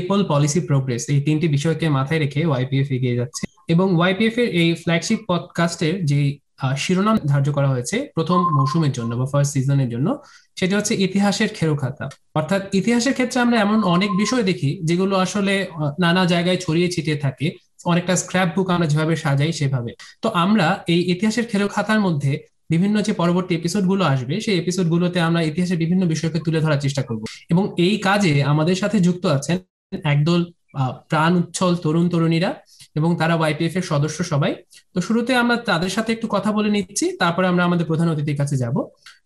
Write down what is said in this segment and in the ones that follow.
People policy progress এই তিনটি বিষয়কে মাথায় রেখে ওয়াইপিএফ এগিয়ে যাচ্ছে। এবং ওয়াইপিএফ এর এই ফ্ল্যাগশিপ পডকাস্টের যে শিরোনাম ধার্য করা হয়েছে প্রথম মৌসুমের জন্য বা ফার্স্ট সিজনের জন্য, সেটা হচ্ছে ইতিহাসের খেরোখাতা। অর্থাৎ ইতিহাসের ক্ষেত্রে আমরা এমন অনেক বিষয় দেখি যেগুলো আসলে নানা জায়গায় ছড়িয়ে ছিটিয়ে থাকে। অনেকটা স্ক্র্যাপ বুক আমরা যেভাবে সাজাই সেভাবে। তো আমরা এই ইতিহাসের খেরো খাতার মধ্যে বিভিন্ন যে পরবর্তী এপিসোডগুলো আসবে, সেই এপিসোড গুলোতে আমরা ইতিহাসের বিভিন্ন বিষয়কে তুলে ধরার চেষ্টা করব। এবং এই কাজে আমাদের সাথে যুক্ত আছেন একদল প্রাণ উচ্ছল তরুণ তরুণীরা এবং তারা ওয়াইপিএফ এর সদস্য সবাই। তো শুরুতে আমরা তাদের সাথে একটু কথা বলে নিচ্ছি, তারপরে আমরা আমাদের প্রধান অতিথির কাছে যাব।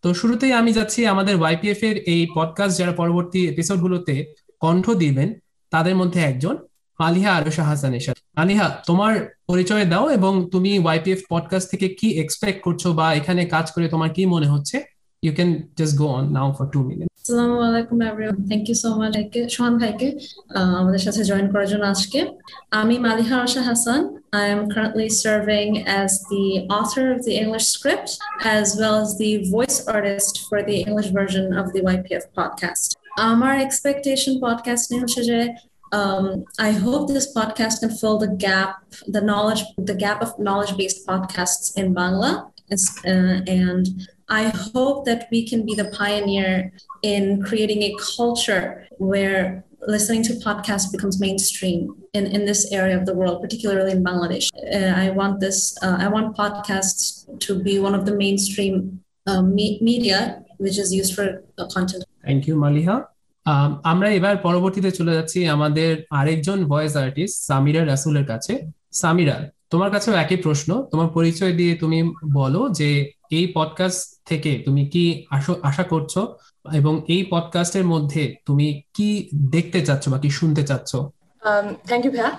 তো শুরুতেই আমি যাচ্ছি আমাদের ওয়াইপিএফ এর এই পডকাস্ট যারা পরবর্তী এপিসোড গুলোতে কণ্ঠ দিবেন, তাদের মধ্যে একজন, মালিহা আরশা হাসানের সাথে। আলিহা তোমার পরিচয় দাও এবং তুমি ওয়াইপিএফ পডকাস্ট থেকে কি এক্সপেক্ট করছ বা এখানে কাজ করে তোমার কি মনে হচ্ছে? You can just go on now for two minutes আসসালামু আলাইকুম everyone thank you so much Sohan ভাইকে আমাদের সাথে জয়েন করার জন্য আজকে আমি মালিহা আশা Hasan I am currently serving as the author of the English script as well as the voice artist for the English version of the YPF podcast. আমার expectation podcast নিয়ে হচ্ছে যে um, I hope this podcast can fill the gap, the knowledge, the gap of knowledge-based podcasts in Bangla, uh, and I hope that we can be the pioneer in creating a culture where listening to podcasts becomes mainstream in, in this area of the world, particularly in Bangladesh. Uh, I want this, uh, I want podcasts to be one of the mainstream uh, me- media which is used for content. Thank you, Maliha. আমরা এবার পরবর্তীতে চলে যাচ্ছি আমাদের আরেকজন voice artist Samira রাসুলের কাছে সামিরা তোমার কাছেও একই প্রশ্ন তোমার পরিচয় দিয়ে তুমি বলো যে এই পডকাস্ট থেকে তুমি কি আশা করছ? এবং এই পডকাস্টের মধ্যে তুমি কি দেখতে চাচ্ছ বা কি শুনতে চাচ্ছ? থ্যাংক ইউ ভাইয়া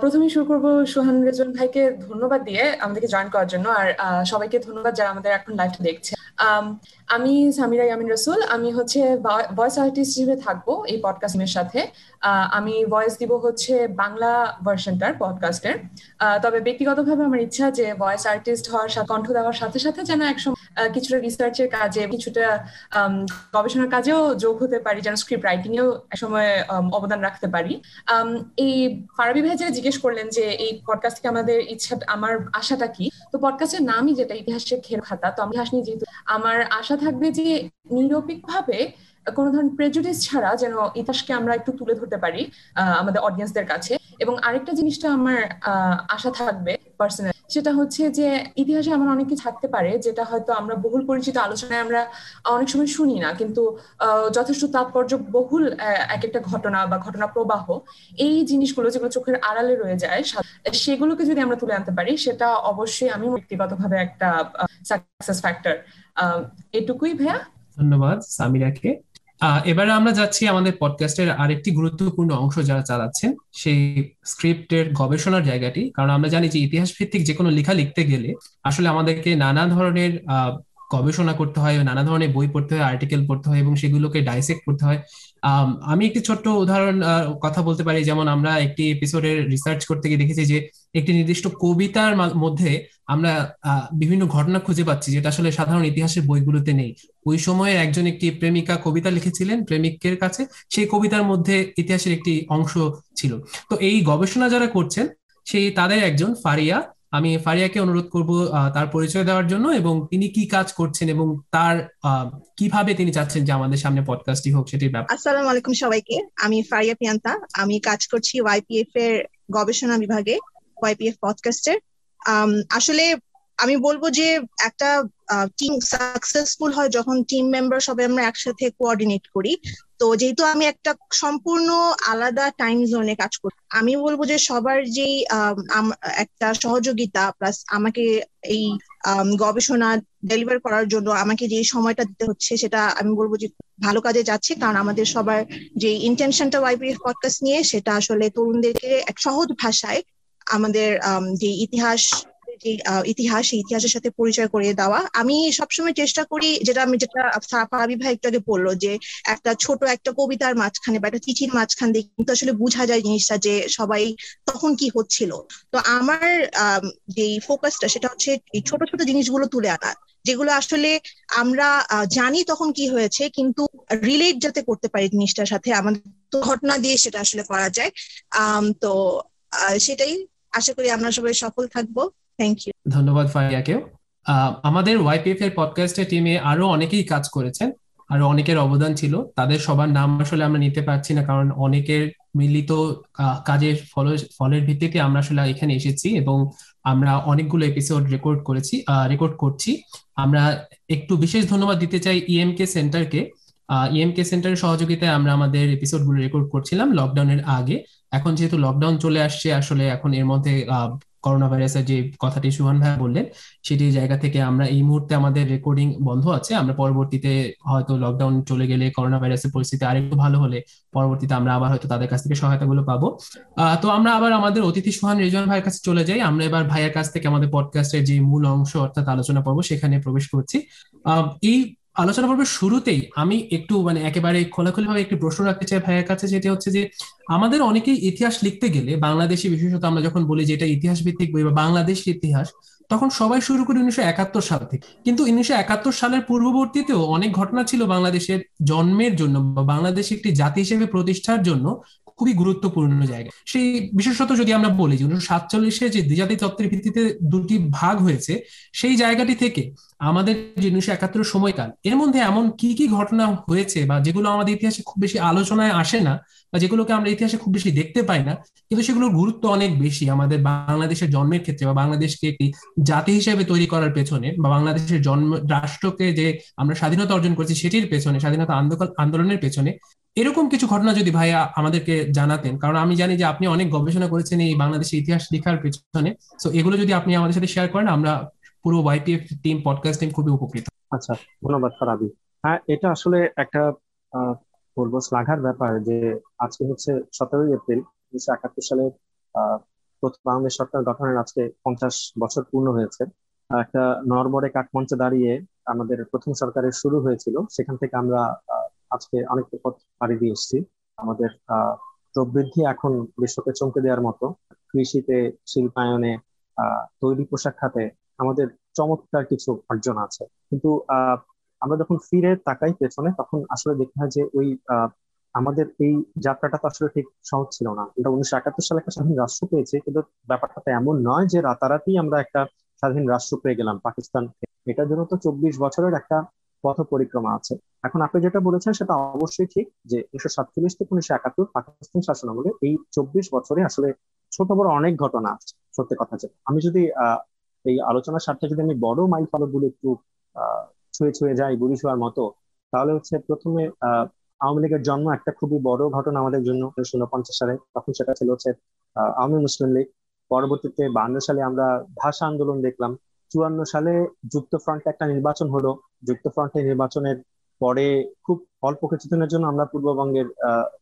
প্রথমে শুরু করব সোহান রেজন ভাইকে ধন্যবাদ দিয়ে আমাদেরকে জয়েন করার জন্য। আর সবাইকে ধন্যবাদ যারা আমাদের এখন লাইভটা দেখছে। আমি সামিরা ইয়ামিন রসুল, আমি হচ্ছে ভয়েস আর্টিস্ট হিসেবে থাকব এই পডকাস্টের সাথে। আমি ভয়েস দিব হচ্ছে বাংলা ভার্সনটার পডকাস্টের তবে ব্যক্তিগতভাবে আমার ইচ্ছা যে ভয়েস আর্টিস্ট হওয়ার কণ্ঠ দেওয়ার সাথে সাথে যেন একসময় কিছুটা রিসার্চের কাজে, কিছুটা গবেষণার কাজেও যোগ হতে পারি, যেন স্ক্রিপ্ট রাইটিং এও একসময় অবদান রাখতে পারি। এই ফারাবি ভাই জিজ্ঞেস করলেন যে এই পডকাস্ট থেকে আমাদের ইচ্ছা, আমার আশাটা কি তো পডকাস্টের নামই যেটা ইতিহাসের খেল খাতা তো আমি ইতিহাস নিয়ে যেহেতু আমার আশা থাকবে যে নিরপেক্ষভাবে কোনো ধরনের প্রেজুডিস ছাড়া যেন ইতিহাসকে আমরা একটু তুলে ধরতে পারি আমাদের অডিয়েন্সদের কাছে। এবং আরেকটা জিনিসটা আমার আশা থাকবে পার্সোনাল সেটা হচ্ছে যে ইতিহাসে আমার অনেক কিছু থাকতে পারে যেটা হয়তো আমরা বহুল পরিচিত আলোচনায় আমরা অনেক সময় শুনি না। কিন্তু যথেষ্ট তাৎপর্য বহুল এক একটা ঘটনা বা ঘটনা প্রবাহ এই জিনিসগুলো যেগুলো চোখের আড়ালে রয়ে যায় সেগুলোকে যদি আমরা তুলে আনতে পারি, সেটা অবশ্যই আমি ব্যক্তিগতভাবে একটা সাকসেস ফ্যাক্টর এটুকুই ভাইয়া। ধন্যবাদ সামিরাকে। এবারে আমরা যাচ্ছি আমাদের পডকাস্টের আরেকটি গুরুত্বপূর্ণ অংশ যারা চালাচ্ছেন, সেই স্ক্রিপ্টের গবেষণার জায়গাটি। কারণ আমরা জানি যে ইতিহাস ভিত্তিক যে কোনো লেখা লিখতে গেলে আসলে আমাদেরকে নানা ধরনের গবেষণা করতে হয়, নানা ধরনের বই পড়তে হয় আর্টিকেল পড়তে হয় এবং সেগুলোকে ডাইসেক্ট করতে হয়। আমি একটি ছোট্ট উদাহরণ কথা বলতে পারি। যেমন আমরা একটি এপিসোডের রিসার্চ করতে গিয়ে দেখেছি যে, একটি নির্দিষ্ট কবিতার মধ্যে আমরা বিভিন্ন ঘটনা খুঁজে পাচ্ছি যেটা আসলে সাধারণ ইতিহাসের বইগুলোতে নেই। ওই সময়ে একজন একটি প্রেমিকা কবিতা লিখেছিলেন, প্রেমিকের কাছে। সেই কবিতার মধ্যে ইতিহাসের একটি অংশ ছিল। তো এই গবেষণা যারা করছেন, সেই তাদের একজন ফারিয়া আমি ফারিয়াকে অনুরোধ করব তার পরিচয় দেওয়ার জন্য এবং তিনি কি কাজ করছেন এবং তার কীভাবে তিনি চাচ্ছেন যে আমাদের সামনে পডকাস্টটি হোক সেটির ব্যাপারে। আসসালামু আলাইকুম সবাইকে। আমি ফারিয়া পিয়ান্তা আমি কাজ করছি ওয়াইপিএফ এর গবেষণা বিভাগে ওয়াইপিএফ পডকাস্টের আসলে আমি বলব যে একটা টিম সাকসেসফুল হয় যখন টিম মেম্বার সবাই আমরা একসাথে কোঅর্ডিনেট করি। তো যেহেতু আমি একটা সম্পূর্ণ আলাদা টাইম জোনে কাজ করি, আমি বলব যে সবার যেই একটা সহযোগিতা প্লাস আমাকে এই গবেষণা ডেলিভার করার জন্য আমাকে যে সময়টা দিতে হচ্ছে সেটা আমি বলব যে ভালো কাজে যাচ্ছে। কারণ আমাদের সবার যে ইন্টেনশনটা ওয়াইপিএফ পডকাস্ট নিয়ে সেটা আসলে তরুণদেরকে এক সহজ ভাষায় আমাদের যে ইতিহাস যে ইতিহাস ইতিহাসের সাথে পরিচয় করিয়ে দেওয়া। আমি সবসময় চেষ্টা করি, যেটা আমি, যেটা ফারাবি ভাই একটু আগে বলল যে, একটা ছোট একটা কবিতার মাঝখানে বা একটা চিঠির মাঝখান দিয়ে কিন্তু আসলে বোঝা যায় জিনিসটা যে, সবাই তখন কি হচ্ছিল। তো আমার যে ফোকাসটা সেটা হচ্ছে ছোট ছোট জিনিসগুলো তুলে আনা, যেগুলো আসলে আমরা জানি তখন কি হয়েছে, কিন্তু রিলেট যাতে করতে পারি জিনিসটার সাথে, আমাদের ঘটনা দিয়ে সেটা আসলে করা যায়। তো সেটাই আশা করি আমরা সবাই সফল থাকব। থ্যাংক ইউ ধন্যবাদ ফারিয়াকেও। আমাদের ওয়াইপিএফ এর পডকাস্টের টিমে আরও অনেকেই কাজ করেছেন, আরও অনেকের অবদান ছিল। তাদের সবার নাম আসলে আমরা নিতে পারছি না, কারণ অনেকের মিলিত কাজের ফল, ফলের ভিত্তিতে আমরা আসলে এখানে এসেছি এবং আমরা অনেকগুলো এপিসোড রেকর্ড করেছি রেকর্ড করছি। আমরা একটু বিশেষ ধন্যবাদ দিতে চাই ইএমকে সেন্টারকে ইএমকে সেন্টারের সহযোগিতায় আমরা আমাদের এপিসোডগুলো রেকর্ড করছিলাম লকডাউনের আগে। এখন যেহেতু লকডাউন চলে আসছে, আসলে এখন এর মধ্যে করোনা ভাইরাসের যে কথাটি সুহান ভাই বললেন, সেটি জায়গা থেকে আমরা এই মুহূর্তে আমাদের রেকর্ডিং বন্ধ আছে। আমরা পরবর্তীতে হয়তো লকডাউন চলে গেলে করোনা ভাইরাসের পরিস্থিতি আরেকটু ভালো হলে পরবর্তীতে আমরা আবার হয়তো তাদের কাছ থেকে সহায়তাগুলো পাবো। তো আমরা আবার আমাদের অতিথি সুহান রেজন ভাইয়ের কাছে চলে যাই। আমরা এবার ভাইয়ের কাছ থেকে আমাদের পডকাস্টের যে মূল অংশ অর্থাৎ আলোচনা পর্ব সেখানে প্রবেশ করছি। এই আলোচনা পর্বের শুরুতেই আমি একটু মানে একেবারে খোলাখুলি ভাবে একটি প্রশ্ন রাখতে চাই ভাইয়ের কাছে, যেটা হচ্ছে যে আমাদের অনেকেই ইতিহাস লিখতে গেলে, বাংলাদেশি বিশেষত আমরা যখন বলি যে এটা ইতিহাস ভিত্তিক বই বা বাংলাদেশের ইতিহাস, তখন সবাই শুরু করি উনিশশো একাত্তর সাল থেকে। কিন্তু উনিশশো একাত্তর সালের পূর্ববর্তীতেও অনেক ঘটনা ছিল বাংলাদেশের জন্মের জন্য বা বাংলাদেশ একটি জাতি হিসেবে প্রতিষ্ঠার জন্য খুবই গুরুত্বপূর্ণ জায়গা। সেই বিশেষত যদি আমরা বলি যে উনিশশো সাতচল্লিশে যে দ্বিজাতি তত্ত্বের ভিত্তিতে দুটি ভাগ হয়েছে, সেই জায়গাটি থেকে আমাদের যে উনিশশো একাত্তর সময়কাল, এর মধ্যে এমন কি কি ঘটনা হয়েছে বা যেগুলো আমাদের ইতিহাসে খুব বেশি আলোচনায় আসে না বা যেগুলোকে আমরা ইতিহাসে খুব বেশি দেখতে পাই না, কিন্তু সেগুলোর গুরুত্ব অনেক বেশি আমাদের বাংলাদেশের জন্মের ক্ষেত্রে বা বাংলাদেশকে একটি জাতি হিসেবে তৈরি করার পেছনে বা বাংলাদেশের জন্ম, রাষ্ট্রকে যে আমরা স্বাধীনতা অর্জন করছি সেটির পেছনে, স্বাধীনতা আন্দোলনের পেছনে এরকম কিছু ঘটনা যদি ভাইয়া আমাদেরকে জানাতেন, কারণ আমি জানি যে আপনি অনেক গবেষণা করেছেন এই বাংলাদেশের ইতিহাস লেখার পেছনে। তো এগুলো যদি আপনি আমাদের সাথে শেয়ার করেন, আমরা পুরো ওয়াইপিএফ টিম পডকাস্ট টিম খুবই উপকৃত। আচ্ছা ধন্যবাদ স্যার ফারাবি হ্যাঁ এটা আসলে একটা বলব শ্লাঘার ব্যাপার যে আজকে হচ্ছে সতেরোই এপ্রিল, উনিশশো একাত্তর সালের প্রথম বাংলাদেশ সরকার গঠনের আজকে পঞ্চাশ বছর পূর্ণ হয়েছে। একটা নরবরে কাঠমঞ্চে দাঁড়িয়ে আমাদের প্রথম সরকারের শুরু হয়েছিল। সেখান থেকে আমরা আজকে অনেক পথ পাড়ি দিয়ে এসেছি। আমাদের প্রবৃদ্ধি এখন বিশ্বকে চমকে দেওয়ার মতো। কৃষিতে, শিল্পায়নে তৈরি পোশাক খাতে আমাদের চমৎকার কিছু অর্জন আছে। কিন্তু আমরা যখন ফিরে তাকাই পেছনে, তখন আসলে দেখতে হয় যে ওই আমাদের এই যাত্রাটা তো আসলে ঠিক সহজ ছিল না। আমরা উনিশশো একাত্তর সালে একটা স্বাধীন রাষ্ট্র পেয়েছি, কিন্তু ব্যাপারটা তো এমন নয় যে রাতারাতি আমরা একটা স্বাধীন রাষ্ট্র পেয়ে গেলাম পাকিস্তান এটার জন্য তো চব্বিশ বছরের একটা পথ পরিক্রমা আছে। এখন আপনি যেটা বলেছেন সেটা অবশ্যই ঠিক যে উনিশশো সাতচল্লিশ থেকে উনিশশো একাত্তর পাকিস্তান শাসন আমলে এই চব্বিশ বছরে আসলে ছোট বড় অনেক ঘটনা আছে, সত্যি কথা যে। আমি যদি এই আলোচনার স্বার্থে যদি আমি বড় মাইল ফলকগুলো একটু আহ ছুঁয়ে ছুঁয়ে যাই বুড়ি শোয়ার মতো, তাহলে হচ্ছে প্রথমে আওয়ামী লীগের জন্ম একটা খুবই বড় ঘটনা আমাদের জন্য উনিশশো উনপঞ্চাশ সালে। তখন সেটা ছিল হচ্ছে আওয়ামী মুসলিম লীগ। পরবর্তীতে বান্ন সালে আমরা ভাষা আন্দোলন দেখলাম। চুয়ান্ন সালে যুক্ত ফ্রন্টে একটা নির্বাচন হলো। যুক্ত ফ্রন্টের নির্বাচনের পরে খুব অল্প কিছুদিনের জন্য আমরা পূর্ববঙ্গের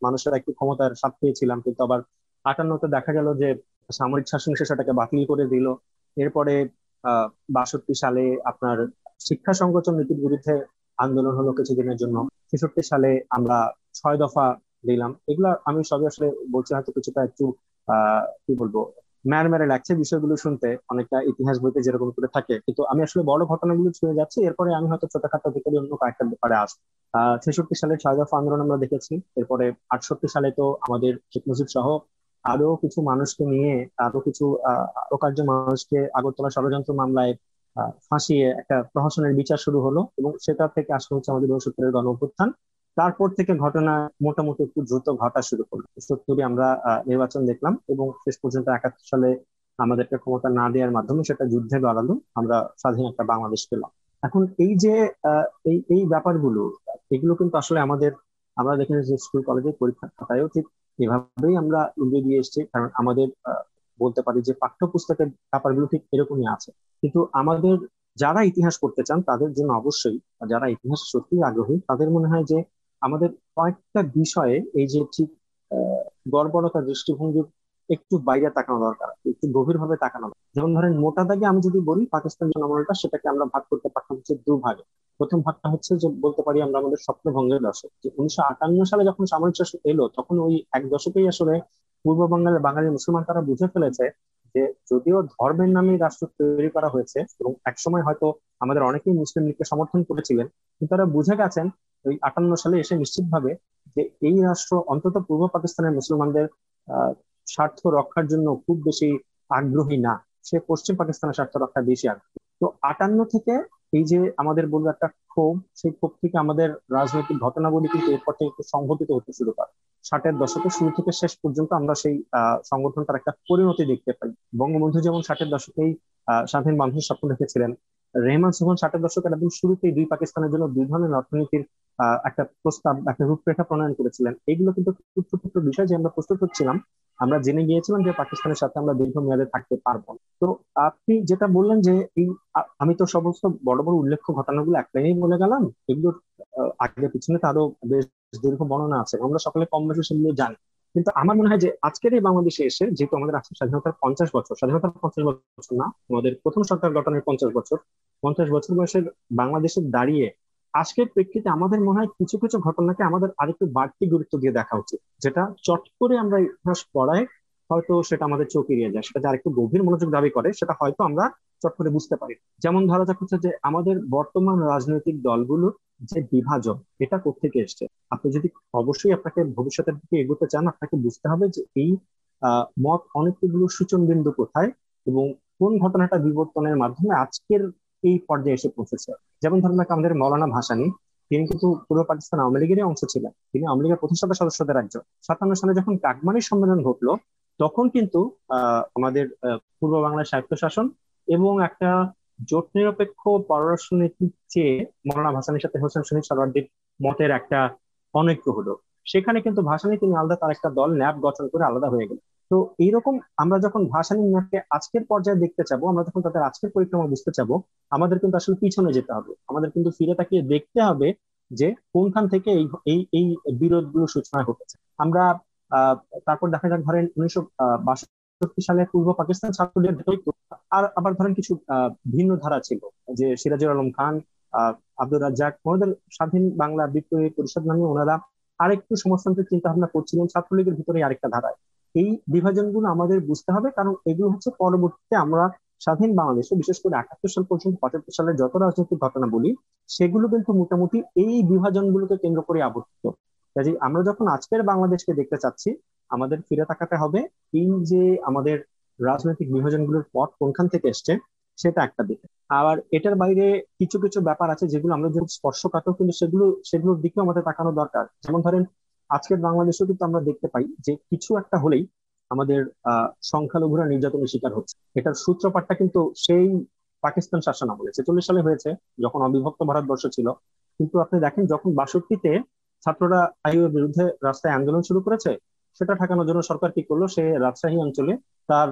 মানুষেরা একটু ক্ষমতার স্বাদ পেয়েছিলাম। কিন্তু আবার আটান্নতে দেখা গেল যে সামরিক শাসন সেটাকে বাতিল করে দিল। এরপরে আহ বাষট্টি সালে আপনার শিক্ষা সংকোচন নীতির বিরুদ্ধে আন্দোলন হলো কিছুদিনের জন্য। ছেষট্টি সালে আমরা ছয় দফা দিলাম। এগুলা আমি সবই আসলে বলছি হয়তো কিছুটা একটু আহ কি বলব ম্যারে লাগছে বিষয়গুলো শুনতে, অনেকটা ইতিহাস বইতে যেরকম করে থাকে। কিন্তু আমি আসলে বড় ঘটনাগুলো ছুঁয়ে যাচ্ছি, এরপরে আমি হয়তো ছোটখাটো ভিতরে অন্য কয়েকটা ব্যাপারে আসব। আহ, ছেষট্টি সালে দফা আন্দোলন আমরা দেখেছি, এরপরে আটষট্টি সালে তো আমাদের শেখ মুজিব সহ আরও কিছু মানুষকে নিয়ে আরও কিছু অকার্য মানুষকে আগরতলা ষড়যন্ত্র মামলায় ফাঁসিয়ে একটা প্রহসনের বিচার শুরু হলো এবং সেটা থেকে আসলে হচ্ছে আমাদের উনসত্তরের গণ অভ্যুত্থান তারপর থেকে ঘটনা মোটামুটি একটু দ্রুত ঘটা শুরু করল। সত্তরে আমরা নির্বাচন দেখলাম এবং শেষ পর্যন্ত একাত্তর সালে আমাদেরকে ক্ষমতা না দেওয়ার মাধ্যমে সেটা যুদ্ধে বাড়ালো আমরা স্বাধীন একটা বাংলাদেশ পেলাম। এখন এই যে এই এই ব্যাপারগুলো, এগুলো কিন্তু আসলে আমাদের, আমরা দেখেছি যে স্কুল কলেজের পরীক্ষার খাতায়ও ঠিক এভাবেই আমরা উল্টে দিয়ে এসছি। কারণ আমাদের বলতে পারি যে পাঠ্যপুস্তকের ব্যাপারগুলো ঠিক এরকমই আছে। কিন্তু আমাদের যারা ইতিহাস করতে চান তাদের জন্য অবশ্যই, যারা ইতিহাস সত্যি আগ্রহী তাদের মনে হয় যে আমাদের কয়েকটা বিষয়ে এই যে ঠিক গড়বড়তা দৃষ্টিভঙ্গির একটু বাইরে তাকানো দরকার, একটু গভীরভাবে তাকানো যেমন ধরেন মোটা দাগে আমি যদি বলি, পাকিস্তান জনমনটা সেটাকে আমরা ভাগ করতে পারতাম হচ্ছে দুভাগে। প্রথম ভাগটা হচ্ছে যে বলতে পারি আমরা আমাদের স্বপ্নভঙ্গের দশক। যে উনিশশো আটান্ন সালে যখন সামরিক শাসন এলো, তখন ওই এক দশকেই আসলে পূর্ব বাংলার বাঙালি মুসলমান তারা বুঝে ফেলেছে যে যদিও ধর্মের নামে রাষ্ট্র তৈরি করা হয়েছে, এবং একসময় হয়তো আমাদের অনেকেই মুসলিম লীগকে সমর্থন করেছিলেন, কিন্তু তারা বুঝে গেছেন ওই আটান্ন সালে এসে নিশ্চিতভাবে যে এই রাষ্ট্র অন্তত পূর্ব পাকিস্তানের মুসলমানদের স্বার্থ রক্ষার জন্য খুব বেশি আগ্রহী না। সে পশ্চিম পাকিস্তানের স্বার্থ রক্ষায় বেশি আগ্রহী। তো আটান্ন থেকে এই যে আমাদের বলব একটা ক্ষোভ, সেই ক্ষোভ থেকে আমাদের রাজনৈতিক ঘটনাগুলি কিন্তু এরপর থেকে সংঘটিত হতে শুরু করে। ষাটের দশকের শুরু থেকে শেষ পর্যন্ত আমরা সেই সংগঠনটার একটা পরিণতি দেখতে পাই। বঙ্গবন্ধু যেমন ষাটের দশকেই স্বাধীন মানুষের স্বপ্ন রেখেছিলেন রেহমান সোহান ষাটের দশকের একদম শুরুতেই দুই পাকিস্তানের জন্য দুই ধরনের অর্থনীতির একটা প্রস্তাব, একটা রূপরেখা প্রণয়ন করেছিলেন। এইগুলো কিন্তু ছোট বিষয় যে আমরা প্রস্তুত হচ্ছিলাম আমরা জেনে গিয়েছিলাম যে পাকিস্তানের সাথে আমরা দীর্ঘমেয়াদে থাকতে পারব তো আপনি যেটা বললেন যে এই, আমি তো সমস্ত বড় বড় উল্লেখ্য ঘটনাগুলো এক লাইনেই বলে গেলাম এগুলোর আগে পিছনে তো আরও বেশ দীর্ঘ বর্ণনা আছে, আমরা সকলে কম বেশি সেগুলো জানি। কিন্তু আমার মনে হয় যে আজকের এই বাংলাদেশে এসে যেহেতু আমাদের আজকে স্বাধীনতার পঞ্চাশ বছর, স্বাধীনতার পঞ্চাশ বছর না, আমাদের প্রথম সরকার গঠনের পঞ্চাশ বছর পঞ্চাশ বছর বয়সের বাংলাদেশে দাঁড়িয়ে আজকের প্রেক্ষিতে আমাদের মনে হয় কিছু কিছু ঘটনাকে আমাদের আরেকটু বাড়তি গুরুত্ব দিয়ে দেখা উচিত। যেটা চট করে আমরা ইতিহাস পড়ায় হয়তো সেটা আমাদের চোখ এড়িয়ে যায়, সেটা যার একটু গভীর মনোযোগ দাবি করে, সেটা হয়তো আমরা চট করে বুঝতে পারি। যেমন ধরা যাক হচ্ছে যে আমাদের বর্তমান রাজনৈতিক দলগুলোর যে বিভাজন, এটা কোথেকে এসছে? আপনি যদি অবশ্যই আপনাকে ভবিষ্যতের দিকে এগোতে চান, আপনাকে বুঝতে হবে যে এই মত অনেকগুলো সূচন বিন্দু কোথায় এবং কোন ঘটনাটা বিবর্তনের মাধ্যমে আজকের এই পর্যায়ে এসে পৌঁছেছে। যেমন ধরেন আমাদের মৌলানা ভাসানি, তিনি কিন্তু পূর্ব পাকিস্তান আওয়ামী লীগেরই অংশ ছিলেন। তিনি আওয়ামী লীগের প্রতিষ্ঠাতা সদস্যদের একজন। সাতান্ন সালে যখন কাকমানির সম্মেলন ঘটলো, তখন কিন্তু আমাদের পূর্ব বাংলার স্বায়ত্ত শাসন এবং একটা জোট নিরপেক্ষ পররাষ্ট্র নীতির চেয়ে মৌলানা ভাসানির সাথে হোসেন শহীদ সরওয়ার্দির মতের একটা অনৈক্য হলো। সেখানে কিন্তু ভাসানি, তিনি আলাদা তার একটা দল, ন্যাব গঠন করে আলাদা হয়ে গেল তো এইরকম আমরা যখন ভাসানি নিয়োগকে আজকের পর্যায়ে দেখতে চাবো, আমরা যখন তাদের আজকের পরিক্রমা বুঝতে চাবো, আমাদের কিন্তু আসলে পিছনে যেতে হবে। আমাদের কিন্তু ফিরে তাকিয়ে দেখতে হবে যে কোনখান থেকে এই এই বিরোধগুলো সূচনা ঘটেছে। আমরা তারপর দেখা যাক ধরেন উনিশশো বাষট্টি সালে পূর্ব পাকিস্তান ছাত্রদের আর আবার ধরেন কিছু ভিন্ন ধারা ছিল যে সিরাজুল আলম খান আব্দুর রাজ্জাক, ওনাদের স্বাধীন বাংলা বিপ্লবী পরিষদ নামে ওনারা আরেকটু সমাজতান্ত্রিক চিন্তা ভাবনা করছিলেন ছাত্রলীগের ভিতরে আরেকটা ধারায়। এই বিভাজনগুলো আমাদের বুঝতে হবে, কারণ এগুলো হচ্ছে পরবর্তীতে আমরা স্বাধীন বাংলাদেশে, বিশেষ করে একাত্তর সাল পর্যন্ত, পঁচাত্তর সালের যত রাজনৈতিক ঘটনা বলি, সেগুলো কিন্তু মোটামুটি এই বিভাজনগুলোকে কেন্দ্র করে আবর্তিত। কাজে আমরা যখন আজকের বাংলাদেশকে দেখতে চাচ্ছি, আমাদের ফিরে তাকাতে হবে এই যে আমাদের রাজনৈতিক বিভাজনগুলোর পথ কোনখান থেকে এসছে, সেটা একটা দিক। আবার এটার বাইরে কিছু কিছু ব্যাপার আছে যেগুলো আমরা যদি স্পর্শকাতর, কিন্তু সেগুলো, সেগুলোর দিকেও আমাদের তাকানো দরকার। যেমন ধরেন আজকের বাংলাদেশেও কিন্তু আমরা দেখতে পাই যে কিছু একটা হলেই আমাদের সংখ্যালঘুরা নির্যাতনের শিকার হচ্ছে। এটার সূত্রপাতটা কিন্তু সেই পাকিস্তান শাসন আমলে। ছেচল্লিশ সালে হয়েছে, যখন অবিভক্ত ভারতবর্ষ ছিল। কিন্তু আপনি দেখেন, যখন বাষট্টিতে ছাত্ররা আইউর বিরুদ্ধে রাস্তায় আন্দোলন শুরু করেছে, সেটা ঠেকানোর জন্য সরকার কি করল? সে রাজশাহী অঞ্চলে তার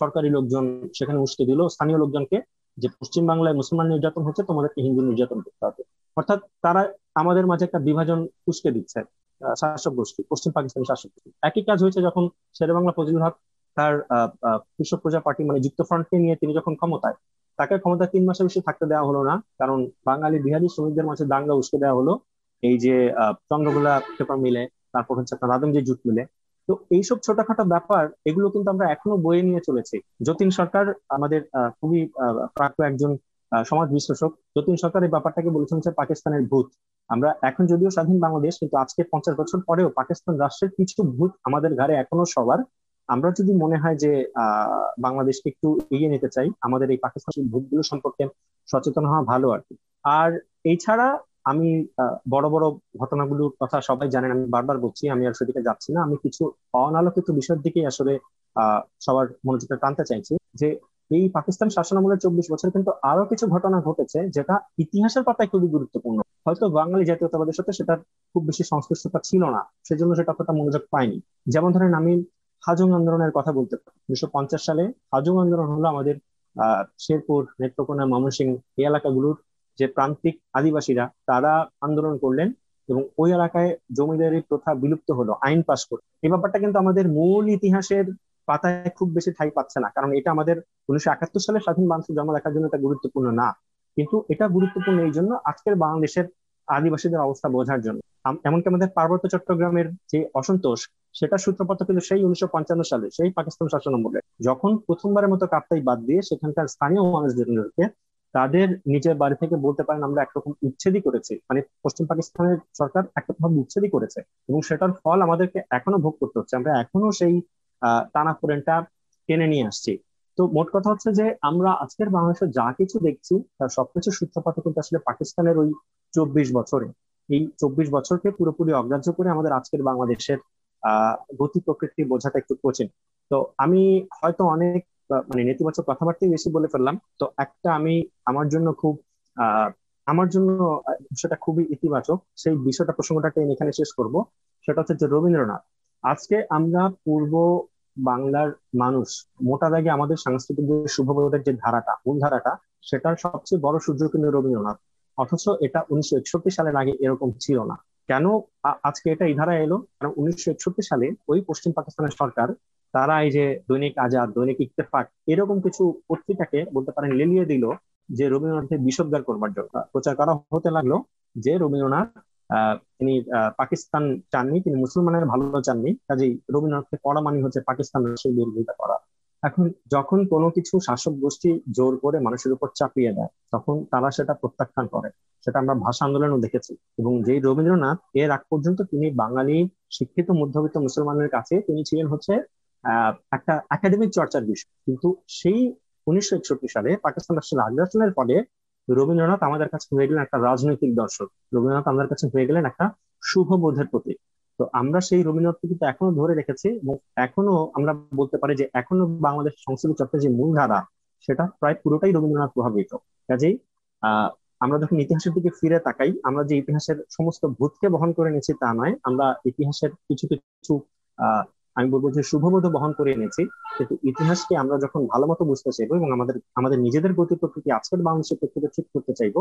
সরকারি লোকজন সেখানে উস্কে দিল। স্থানীয় লোকজনকে যে পশ্চিম বাংলায় মুসলমান নির্যাতন হচ্ছে, তোমাদেরকে হিন্দু নির্যাতন করতে হবে। অর্থাৎ তারা আমাদের মাঝে একটা বিভাজন উস্কে দিচ্ছে। শাসক গোষ্ঠী, পশ্চিম পাকিস্তানি শাসক গোষ্ঠী। একই কাজ হয়েছে যখন শেরে বাংলা ফজলুল হক তার কৃষক প্রজা পার্টি মানে যুক্ত ফ্রন্টকে নিয়ে তিনি যখন ক্ষমতায়, তাকে ক্ষমতা তিন মাসের বেশি থাকতে দেওয়া হলো না, কারণ বাঙালি বিহারি শ্রমিকদের মাঝে দাঙ্গা উস্কে দেওয়া হলো। এই যে চন্দ্রগোলা পেপার মিলে, তারপর হচ্ছে আপনার আদমজি জুট মিলে। তো এইসব ছোটখাটো ব্যাপার, এগুলো কিন্তু আমরা এখনও বয়ে নিয়ে চলেছি। যতীন সরকার আমাদের খুবই প্রাপ্য একজন সমাজ বিশ্লেষক। যতীন সরকার এই ব্যাপারটাকে বলেছেন হচ্ছে পাকিস্তানের ভূত। আমরা এখন যদিও স্বাধীন বাংলাদেশ, কিন্তু আজকে পঞ্চাশ বছর পরেও পাকিস্তান রাষ্ট্রের কিছু ভূত আমাদের ঘরে এখনও সবার। আমরা যদি মনে হয় যে, আহ, বাংলাদেশকে একটু এগিয়ে নিতে চাই, আমাদের এই পাকিস্তানের ভূতগুলো সম্পর্কে সচেতন হওয়া ভালো আর কি। আর এছাড়া আমি বড় বড় ঘটনাগুলোর কথা সবাই জানেন, আমি বারবার বলছি, আমি আর সেদিকে যাচ্ছি না। আমি কিছু অনালোকিত বিষয়ের দিকে আসলে সবার মনোযোগটা টানতে চাইছি যে এই পাকিস্তান শাসনামলের চব্বিশ বছর কিন্তু আরও কিছু ঘটনা ঘটেছে যেটা ইতিহাসের পাতায় খুবই গুরুত্বপূর্ণ। হয়তো বাঙালি জাতীয়তাবাদের সাথে সেটা খুব বেশি সংশ্লিষ্টতা ছিল না, সেজন্য সেটা অতটা মনোযোগ পায়নি। যেমন ধরেন আমি হাজং আন্দোলনের কথা বলতে উনিশশো পঞ্চাশ সালে হাজং আন্দোলন হলো আমাদের আহ শেরপুর, নেত্রকোনা, ময়মনসিং এই এলাকাগুলোর যে প্রান্তিক আদিবাসীরা, তারা আন্দোলন করলেন এবং ওই এলাকায় জমিদারি প্রথা বিলুপ্ত হলো, আইন পাশ করে। এই ব্যাপারটা কিন্তু আমাদের মূল ইতিহাসের পাতায় খুব বেশি ঠাই পাচ্ছে না। কারণ এটা আমাদের উনিশশো একাত্তর সালে স্বাধীন বাংলাদেশের জন্ম দেখার জন্য এটা গুরুত্বপূর্ণ না। কিন্তু এটা গুরুত্বপূর্ণ এই জন্য আজকের বাংলাদেশের আদিবাসীদের অবস্থা বোঝার জন্য। এমনকি আমাদের পার্বত্য চট্টগ্রামের যে অসন্তোষ সেটা সূত্রপাত কিন্তু সেই উনিশশো পঞ্চান্ন সালে, সেই পাকিস্তান শাসন আমলে। যখন প্রথমবারের মতো কাপ্তাই বাদ দিয়ে সেখানকার স্থানীয় মানুষদেরকে তাদের নিজের বাড়ি থেকে বলতে পারেন, আমরা একরকম উচ্ছেদই করেছি। মানে পশ্চিম পাকিস্তানের সরকার ভাবে উচ্ছেদই করেছে এবং সেটার ফল আমাদেরকে এখনও ভোগ করতে হচ্ছে। আমরা এখনও সেই টানা পোড়েনটা টেনে নিয়ে আসছি। তো মোট কথা হচ্ছে যে আমরা আজকের বাংলাদেশে যা কিছু দেখছি, তার সবকিছু সূত্রপাত কিন্তু আসলে পাকিস্তানের ওই চব্বিশ বছরে, এই চব্বিশ বছরকে পুরোপুরি অগ্রাহ্য করে আমাদের আজকের বাংলাদেশের, আহ, গতি প্রকৃতি বোঝাটা একটু কঠিন। তো আমি হয়তো অনেক মানে নেতিবাচক কথাবার্তাই বেশি বলে ফেললাম। তো একটা আমি আমার জন্য খুব আমার জন্য বিষয়টা খুবই ইতিবাচক, সেই বিষয়টা প্রসঙ্গটাকে এখানে শেষ করব। সেটা হচ্ছে যে রবীন্দ্রনাথ। আজকে আমরা পূর্ব বাংলার মানুষ, মোটা দাগে আমাদের সাংস্কৃতিক যে শুভবোধের যে ধারাটা, মূল ধারাটা, সেটার সবচেয়ে বড় সূর্য কিন্তু রবীন্দ্রনাথ। অথচ এটা উনিশশো একষট্টি সালের আগে এরকম ছিল না। কেন আজকে এটা এই ধারা এলো? কারণ উনিশশো একষট্টি সালে ওই পশ্চিম পাকিস্তানের সরকার, তারা এই যে দৈনিক আজাদ, দৈনিক ইত্তেফাক, এরকম কিছু পত্রিকাকে বলতে পারেন লেলিয়ে দিল যে রবীন্দ্রনাথের বিষোদ্গার করবার জন্য। প্রচার করা হতে লাগল যে রবীন্দ্রনাথ তিনি পাকিস্তান চাননি, তিনি মুসলমানের ভালো চাননি। কাজেই রবীন্দ্রনাথকে পড়া মানে হচ্ছে পাকিস্তান রাষ্ট্রের বিরোধিতা করা। এখন যখন কোনো কিছু শাসক গোষ্ঠী জোর করে মানুষের উপর চাপিয়ে দেয়, তখন তারা সেটা প্রত্যাখ্যান করে। সেটা আমরা ভাষা আন্দোলনও দেখেছি। এবং যেই রবীন্দ্রনাথ, এর আগ পর্যন্ত তিনি বাঙালি, শিক্ষিত, মধ্যবিত্ত মুসলমানের কাছে তিনি ছিলেন হচ্ছে একটা একাডেমিক চর্চার বিষয়। কিন্তু সেই উনিশশো একষট্টি সালে পাকিস্তান রাষ্ট্রের আগ্রাসনের ফলে রবীন্দ্রনাথ আমাদের কাছে হয়ে গেলেন একটা রাজনৈতিক দর্শক। রবীন্দ্রনাথ আমাদের কাছে হয়ে গেলেন একটা শুভবোধের প্রতীক। তো আমরা সেই রবীন্দ্রনাথকে কিন্তু এখনও ধরে রেখেছি এবং এখনও আমরা বলতে পারি যে এখনও বাংলাদেশ সংস্কৃতি চর্চার যে মূল ধারা, সেটা প্রায় পুরোটাই রবীন্দ্রনাথ প্রভাবিত। কাজেই আহ আমরা যখন ইতিহাসের দিকে ফিরে তাকাই, আমরা যে ইতিহাসের সমস্ত ভূতকে বহন করে নিয়েছি তা নয়, আমরা ইতিহাসের কিছু কিছু আহ আমি বলব যে শুভবোধ বহন করে এনেছি। কিন্তু ইতিহাসকে আমরা যখন ভালো মতো বুঝতে চাইব এবং আমাদের আমাদের নিজেদের গতি প্রকৃতি আজকের বাংলাদেশের প্রেক্ষিতে ঠিক করতে চাইব,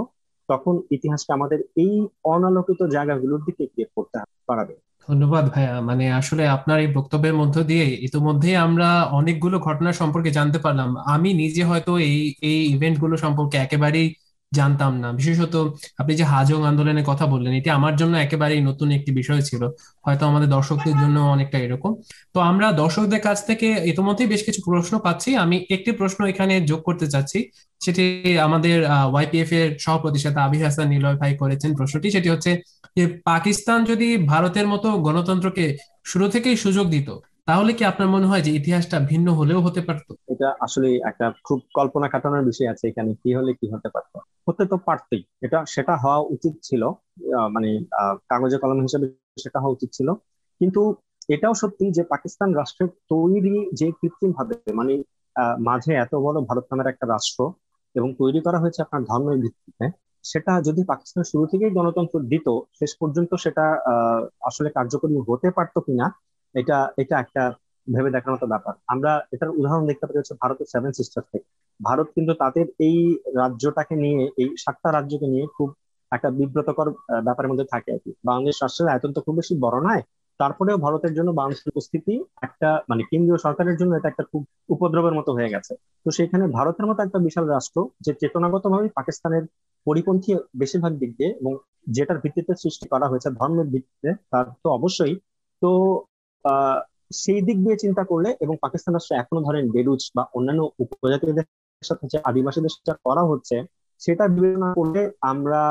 তখন ইতিহাসকে আমাদের এই অনালোকিত জায়গাগুলোর দিকে করতে পারাবে। ধন্যবাদ ভাইয়া। মানে আসলে আপনার এই বক্তব্যের মধ্য দিয়ে ইতিমধ্যে আমরা অনেকগুলো ঘটনা সম্পর্কে জানতে পারলাম। আমি নিজে হয়তো এই এই ইভেন্টগুলো সম্পর্কে একেবারেই জানতাম না। বিশেষত আপনি যে হাজং আন্দোলনের কথা বললেন, এটি আমার জন্য একেবারেই নতুন একটি বিষয় ছিল। হয়তো আমাদের দর্শকদের জন্য অনেকটা এরকম। তো আমরা দর্শকদের কাছ থেকে ইতিমধ্যেই বেশ কিছু প্রশ্ন পাচ্ছি। আমি একটি প্রশ্ন এখানে যোগ করতে চাচ্ছি। সেটি আমাদের ওয়াইপিএফ এর সহপ্রতিষ্ঠাতা আবি হাসান নিলয় ভাই করেছেন প্রশ্নটি। সেটি হচ্ছে যে, পাকিস্তান যদি ভারতের মতো গণতন্ত্রকে শুরু থেকেই সুযোগ দিত তাহলে কি আপনার মনে হয় যে ইতিহাসটা ভিন্ন হলেও হতে পারত? এটা আসলে একটা খুব কল্পনা কাটানোর বিষয় আছে, এখানে কি হলে কি হতে পারতো? হতে তো পারতেই। এটা, সেটা হওয়া উচিত ছিল মানে কাগজে কলম হিসেবে সেটা হওয়া উচিত ছিল। কিন্তু এটাও সত্যি যে পাকিস্তান রাষ্ট্রের তৈরি যে কৃত্রিম ভাবে মানে মাঝে এত বড় ভারত নামের একটা রাষ্ট্র এবং তৈরি করা হয়েছে আপনার ধর্মের ভিত্তিতে, সেটা যদি পাকিস্তান শুরু থেকেই গণতন্ত্র দিত, শেষ পর্যন্ত সেটা আসলে কার্যকরী হতে পারতো কিনা এটা এটা একটা ভেবে দেখার মতো ব্যাপার। আমরা এটার উদাহরণ দেখতে পারি হচ্ছে ভারতের সেভেন সিস্টার থেকে। ভারত কিন্তু তাদের এই রাজ্যটাকে নিয়ে, এই সাতটা রাজ্যকে নিয়ে খুব একটা বিব্রতকর ব্যাপারের মধ্যে থাকে আর কি। বাংলাদেশ রাষ্ট্রের আয়তন তো খুব বেশি বড় নয়। তারপরেও ভারতের জন্য বাংলাদেশের উপস্থিতি একটা মানে কেন্দ্রীয় সরকারের জন্য এটা একটা খুব উপদ্রবের মতো হয়ে গেছে। তো সেখানে ভারতের মতো একটা বিশাল রাষ্ট্র, যে চেতনাগত ভাবে পাকিস্তানের পরিপন্থী বেশিরভাগ দিক দিয়ে এবং যেটার ভিত্তিতে সৃষ্টি করা হয়েছে ধর্মের ভিত্তিতে, তার তো অবশ্যই। তো সেই দিক দিয়ে চিন্তা করলে এবং পাকিস্তান রাষ্ট্র এখনও ধরেন বেলুচ বা অন্যান্য উপজাতিদের সাথে যে আদিবাসীদের সাথে করা হচ্ছে, সেটা বিবেচনা করলে আমরা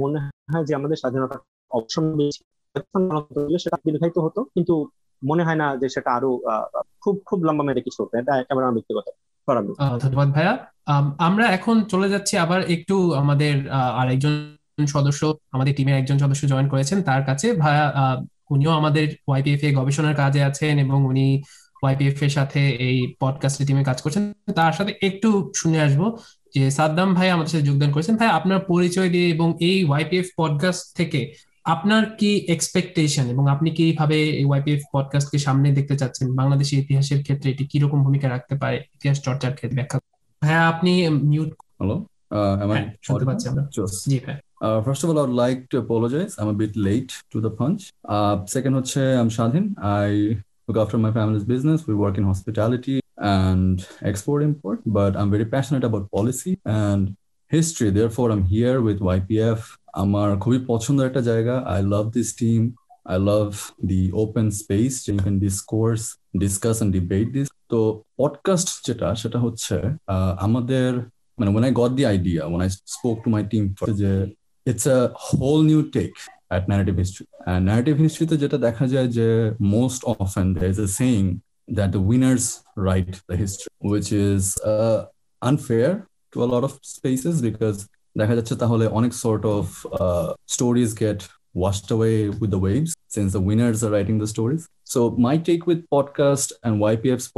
মনে হয় যে আমাদের স্বাধীনতা অবসর সেটা দীর্ঘায়িত হতো, কিন্তু মনে হয় না যে সেটা আরও খুব খুব লম্বা মেরে কিছু হতো। এটা একেবারে আমার ব্যক্তিগত ধন্যবাদ ভাইয়া। আমরা এখন চলে যাচ্ছি আবার একটু আমাদের আরেকজন সদস্য, আমাদের টিমের একজন সদস্য জয়েন করেছেন তার কাছে। ভাইয়া উনিও আমাদের ওয়াইপিএফ এ গবেষণার কাজে আছেন এবং উনি ওয়াইপিএফ এর সাথে এই পডকাস্ট টিমে কাজ করছেন। তার সাথে একটু শুনে আসব যে সাদ্দাম ভাই আমাদের সাথে যোগদান করেছেন। ভাই আপনার পরিচয় দিয়ে এবং এই ওয়াইপিএফ পডকাস্ট থেকে আপনার কি এক্সপেকটেশন এবং আপনি কীভাবে এই ওয়াইপিএফ পডকাস্টকে সামনে দেখতে চাচ্ছেন? বাংলাদেশের ইতিহাসের ক্ষেত্রে এটি কি রকম ভূমিকা রাখতে পারে? ইতিহাস চর্চার ক্ষেত্রে ব্যাখ্যা হ্যাঁ আপনি মিউট হ্যালো শুনতে পাচ্ছি আমরা। জি ভাই Uh, first of all, I would like to apologize. I'm a bit late to the punch. Uh, second, I'm Shadhin. I look after my family's business. We work in hospitality and export import, but I'm very passionate about policy and history. Therefore, I'm here with YPF. আমার খুবই পছন্দের একটা জায়গা I love this team. I love the open space you can discourse, discuss and debate this. তো podcast যেটা সেটা হচ্ছে আমাদের when I got the idea, when I spoke to my team, it's a whole new take at narrative history. And narrative history তে যেটা দেখা যায় যে most often there is a saying that the winners write the history, which is uh, unfair to a lot of spaces because দেখা যাচ্ছে তাহলে অনেক sort of uh, stories get washed away with the waves since the winners are writing the stories. So my take with podcast and YPF's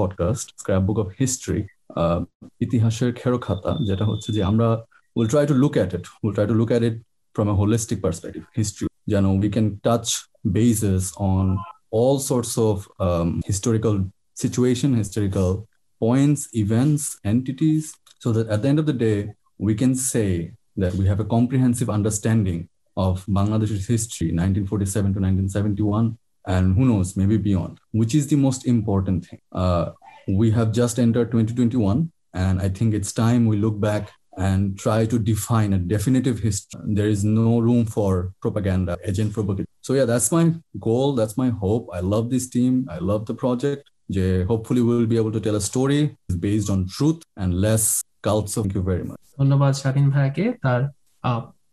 podcast, Scrapbook of History, uh, ইতিহাসের খেরো খাতা যেটা হচ্ছে যে আমরা we'll try to look at it. We'll try to look at it from a holistic perspective, history. You know, we can touch bases on all sorts of um, historical situation, historical points, events, entities, so that at the end of the day, we can say that we have a comprehensive understanding of Bangladesh's history, 1947 to 1971, and who knows, maybe beyond, which is the most important thing. Uh, we have just entered 2021, and I think it's time we look back and try to define a definitive history. There is no room for propaganda, agent propaganda. So yeah, that's my goal. That's my hope. I love this team. I love the project. Jay, hopefully we'll be able to tell a story based on truth and less cults. Thank you very much. ধন্যবাদ স্বাধীন ভাইকে তার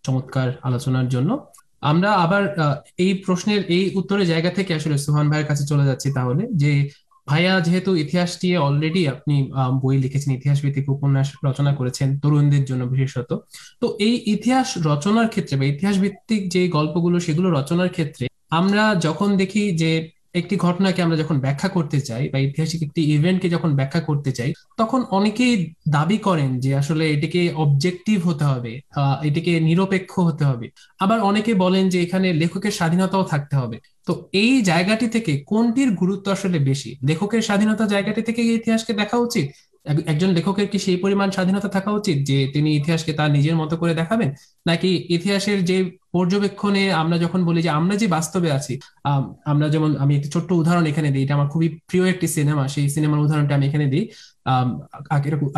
চমৎকার আলোচনার জন্য আমরা আবার এই প্রশ্নের এই উত্তরের জায়গা থেকে আসলে সুহান ভাইয়ের কাছে চলে যাচ্ছি তাহলে যে ভাইয়া, যেহেতু ইতিহাস দিয়ে অলরেডি আপনি বই লিখেছেন, ইতিহাস ভিত্তিক উপন্যাস রচনা করেছেন, তরুণদের জন্য বিশেষত, তো এই ইতিহাস রচনার ক্ষেত্রে বা ইতিহাস ভিত্তিক যে গল্পগুলো সেগুলো রচনার ক্ষেত্রে আমরা যখন দেখি যে একটি ঘটনাকে আমরা যখন ব্যাখ্যা করতে চাই বা ঐতিহাসিক একটি ইভেন্টকে যখন ব্যাখ্যা করতে চাই, তখন অনেকেই দাবি করেন যে আসলে এটিকে অবজেক্টিভ হতে হবে এটিকে নিরপেক্ষ হতে হবে। আবার অনেকে বলেন যে এখানে লেখকের স্বাধীনতাও থাকতে হবে। তো এই জায়গাটি থেকে কোনটির গুরুত্ব আসলে বেশি? লেখকের স্বাধীনতা জায়গাটি থেকে ইতিহাসকে দেখা উচিত? একজন লেখকের কি সেই পরিমাণ স্বাধীনতা থাকা উচিত যে তিনি ইতিহাসকে তার নিজের মতো করে দেখাবেন? নাকি ইতিহাসের যে পর্যবেক্ষণে আমরা যখন বলি যে আমরা যে বাস্তবে আছি আমরা যেমন আমি একটি ছোট্ট উদাহরণ এখানে দিই, এটা আমার খুবই প্রিয় একটি সিনেমা, সেই সিনেমার উদাহরণটা আমি এখানে দিই।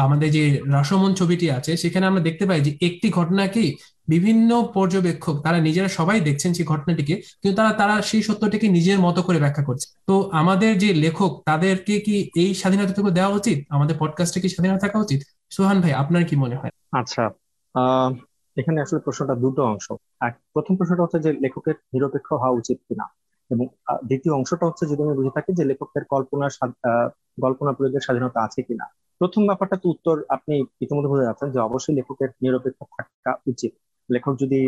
আমাদের যে রাসমন ছবিটি আছে, সেখানে আমরা দেখতে পাই যে একটি ঘটনা ঘটনাকেই বিভিন্ন পর্যবেক্ষক, তারা নিজেরা সবাই দেখছেন সেই ঘটনাটিকে, কিন্তু তারা তারা সেই সত্যটিকে নিজের মতো করে ব্যাখ্যা করছে। তো আমাদের যে লেখক, তাদেরকে কি এই স্বাধীনতাটুকু দেওয়া উচিত? আমাদের পডকাস্টে কি স্বাধীনতা থাকা উচিত? সোহান ভাই, আপনার কি মনে হয়? আচ্ছা এখানে আসলে প্রশ্নটা দুটো অংশ। এক, প্রথম প্রশ্নটা হচ্ছে যে লেখকের নিরপেক্ষ হওয়া উচিত কিনা? এবং দ্বিতীয় অংশটা হচ্ছে যদি আমি বুঝে থাকি যে লেখকের কল্পনার কল্পনা প্রয়োগের স্বাধীনতা আছে কিনা? প্রথম ব্যাপারটা তো উত্তর আপনি ইতিমধ্যে বুঝে যাচ্ছেন যে অবশ্যই লেখকের নিরপেক্ষ থাকা উচিত। লেখক যদি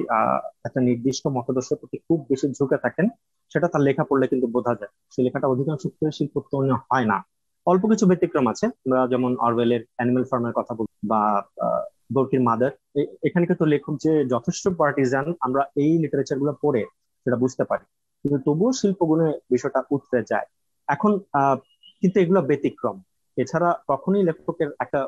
একটা নির্দিষ্ট মতাদর্শের প্রতি খুব বেশি ঝুঁকে থাকেন, সেটা তার লেখা পড়লে কিন্তু বোঝা যায়। সে লেখাটা অধিকাংশ ক্ষেত্রে শিল্পোত্তরণ হয় না। অল্প কিছু ব্যতিক্রম আছে যেমন অরওয়েলের অ্যানিমেল ফার্মের কথা বলি বা বর্কির মাদার। এখানে কিন্তু লেখক যে যথেষ্ট পার্টিজান আমরা এই লিটারেচারগুলো পড়ে সেটা বুঝতে পারি। কিন্তু তবুও শিল্পগুণে বিষয়টা উঠতে যায় এখন কিন্তু এগুলো ব্যতিক্রম। এছাড়া কখনোই লেখকের একটা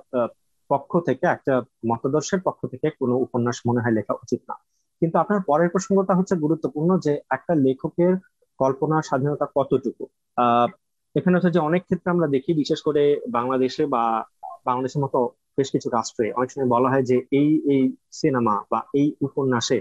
পক্ষ থেকে, একটা মতাদর্শের পক্ষ থেকে কোনো উপন্যাস মনে হয় লেখা উচিত না। কিন্তু আপনার পরের প্রসঙ্গটা হচ্ছে গুরুত্বপূর্ণ যে একটা লেখকের কল্পনার স্বাধীনতা কতটুকু? আহ এখানে হচ্ছে যে অনেক ক্ষেত্রে আমরা দেখি, বিশেষ করে বাংলাদেশে বা বাংলাদেশের মতো বেশ কিছু রাষ্ট্রে অনেক সময় বলা হয় যে এই এই সিনেমা বা এই উপন্যাসে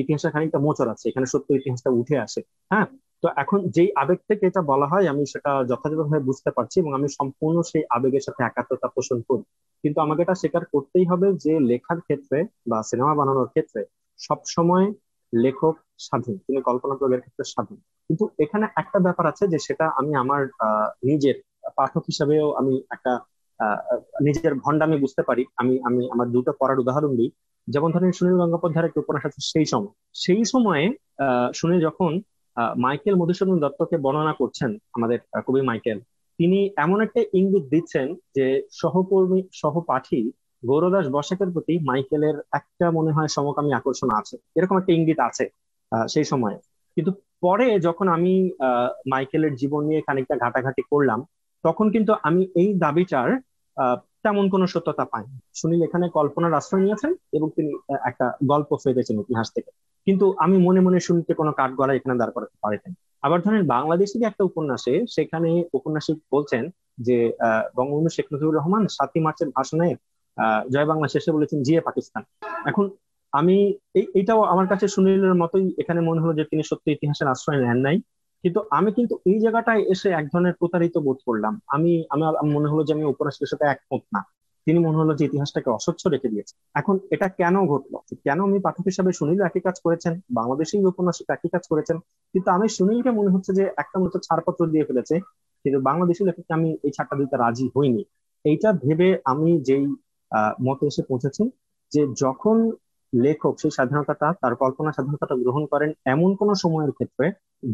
ইতিহাসের খানিকটা মোচর আছে, এখানে সত্য ইতিহাসটা উঠে আসে হ্যাঁ? তো এখন যেই আবেগ থেকে এটা বলা হয়, আমি সেটা যথাযথভাবে বুঝতে পারছি এবং আমি সম্পূর্ণ সেই আবেগের সাথে একাত্মতা পোষণ করি। কিন্তু আমাকে এটা স্বীকার করতেই হবে যে লেখার ক্ষেত্রে বা সিনেমা বানানোর ক্ষেত্রে সব সময় লেখক স্বাধীন, তিনি কল্পনা প্রয়োগের ক্ষেত্রে স্বাধীন। কিন্তু এখানে একটা ব্যাপার আছে যে সেটা আমি আমার নিজের পাঠক হিসাবেও আমি একটা নিজের ভণ্ডামি বুঝতে পারি। আমি আমি আমার দুটো পড়ার উদাহরণ দিই। যেমন ধরেন সুনীল গঙ্গোপাধ্যায়ের একটি উপন্যাস আছে, সেই সময়। সেই সময়ে সুনীল যখন মাইকেল মধুসূদন দত্তকে বর্ণনা করছেন, আমাদের কবি মাইকেল, তিনি এমন একটা ইঙ্গিত দিচ্ছেন যে সহকর্মী, সহপাঠী গৌরদাস বসাকের প্রতি মাইকেলের একটা মনে হয় সমকামী আকর্ষণ আছে। এরকম একটা ইঙ্গিত আছে সেই সময়ে। কিন্তু পরে যখন আমি মাইকেলের জীবন নিয়ে খানিকটা ঘাটাঘাটি করলাম, তখন কিন্তু আমি এই দাবিটার তেমন কোনো সত্যতা পাই সুনীল এখানে কল্পনার আশ্রয় নিয়েছেন এবং তিনি একটা গল্প ফেলেছেন ইতিহাস থেকে। কিন্তু আমি মনে মনে শুনতে কোনো কাঠ গড়া এখানে দাঁড় করাতে পারেন। আবার ধরেন বাংলাদেশের একটা উপন্যাসে, সেখানে উপন্যাসিক বলছেন যে বঙ্গবন্ধু শেখ মুজিবুর রহমান সাতই মার্চের ভাষণে জয় বাংলা শেষে বলেছেন, জিয়ে পাকিস্তান। এখন আমি এই এইটাও আমার কাছে সুনীলের মতোই এখানে মনে হলো যে তিনি সত্যি ইতিহাসের আশ্রয় নেন নাই। কিন্তু আমি কিন্তু এই জায়গাটায় এসে এক ধরনের প্রতারিত বোধ করলাম। আমি আমার মনে হলো যে আমি উপন্যাসের সাথে একমত না। তিনি মনে হলো যে ইতিহাসটাকে অস্বচ্ছ রেখে দিয়েছে। এখন এটা কেন ঘটলো? কেন আমি পাঠক হিসাবে সুনীল একই কাজ করেছেন? বাংলাদেশেই উপন্যাসিক একই কাজ করেছেন? কিন্তু আমি সুনীলকে মনে হচ্ছে যে একটা মতো ছাড়পত্র দিয়ে ফেলেছে, কিন্তু বাংলাদেশি লেখককে আমি এই ছাড়টা দিতে রাজি হইনি। এইটা ভেবে আমি যেই মতে এসে পৌঁছেছি যে যখন লেখক সেই স্বাধীনতাটা, তার কল্পনা স্বাধীনতাটা গ্রহণ করেন এমন কোন সময়ের ক্ষেত্রে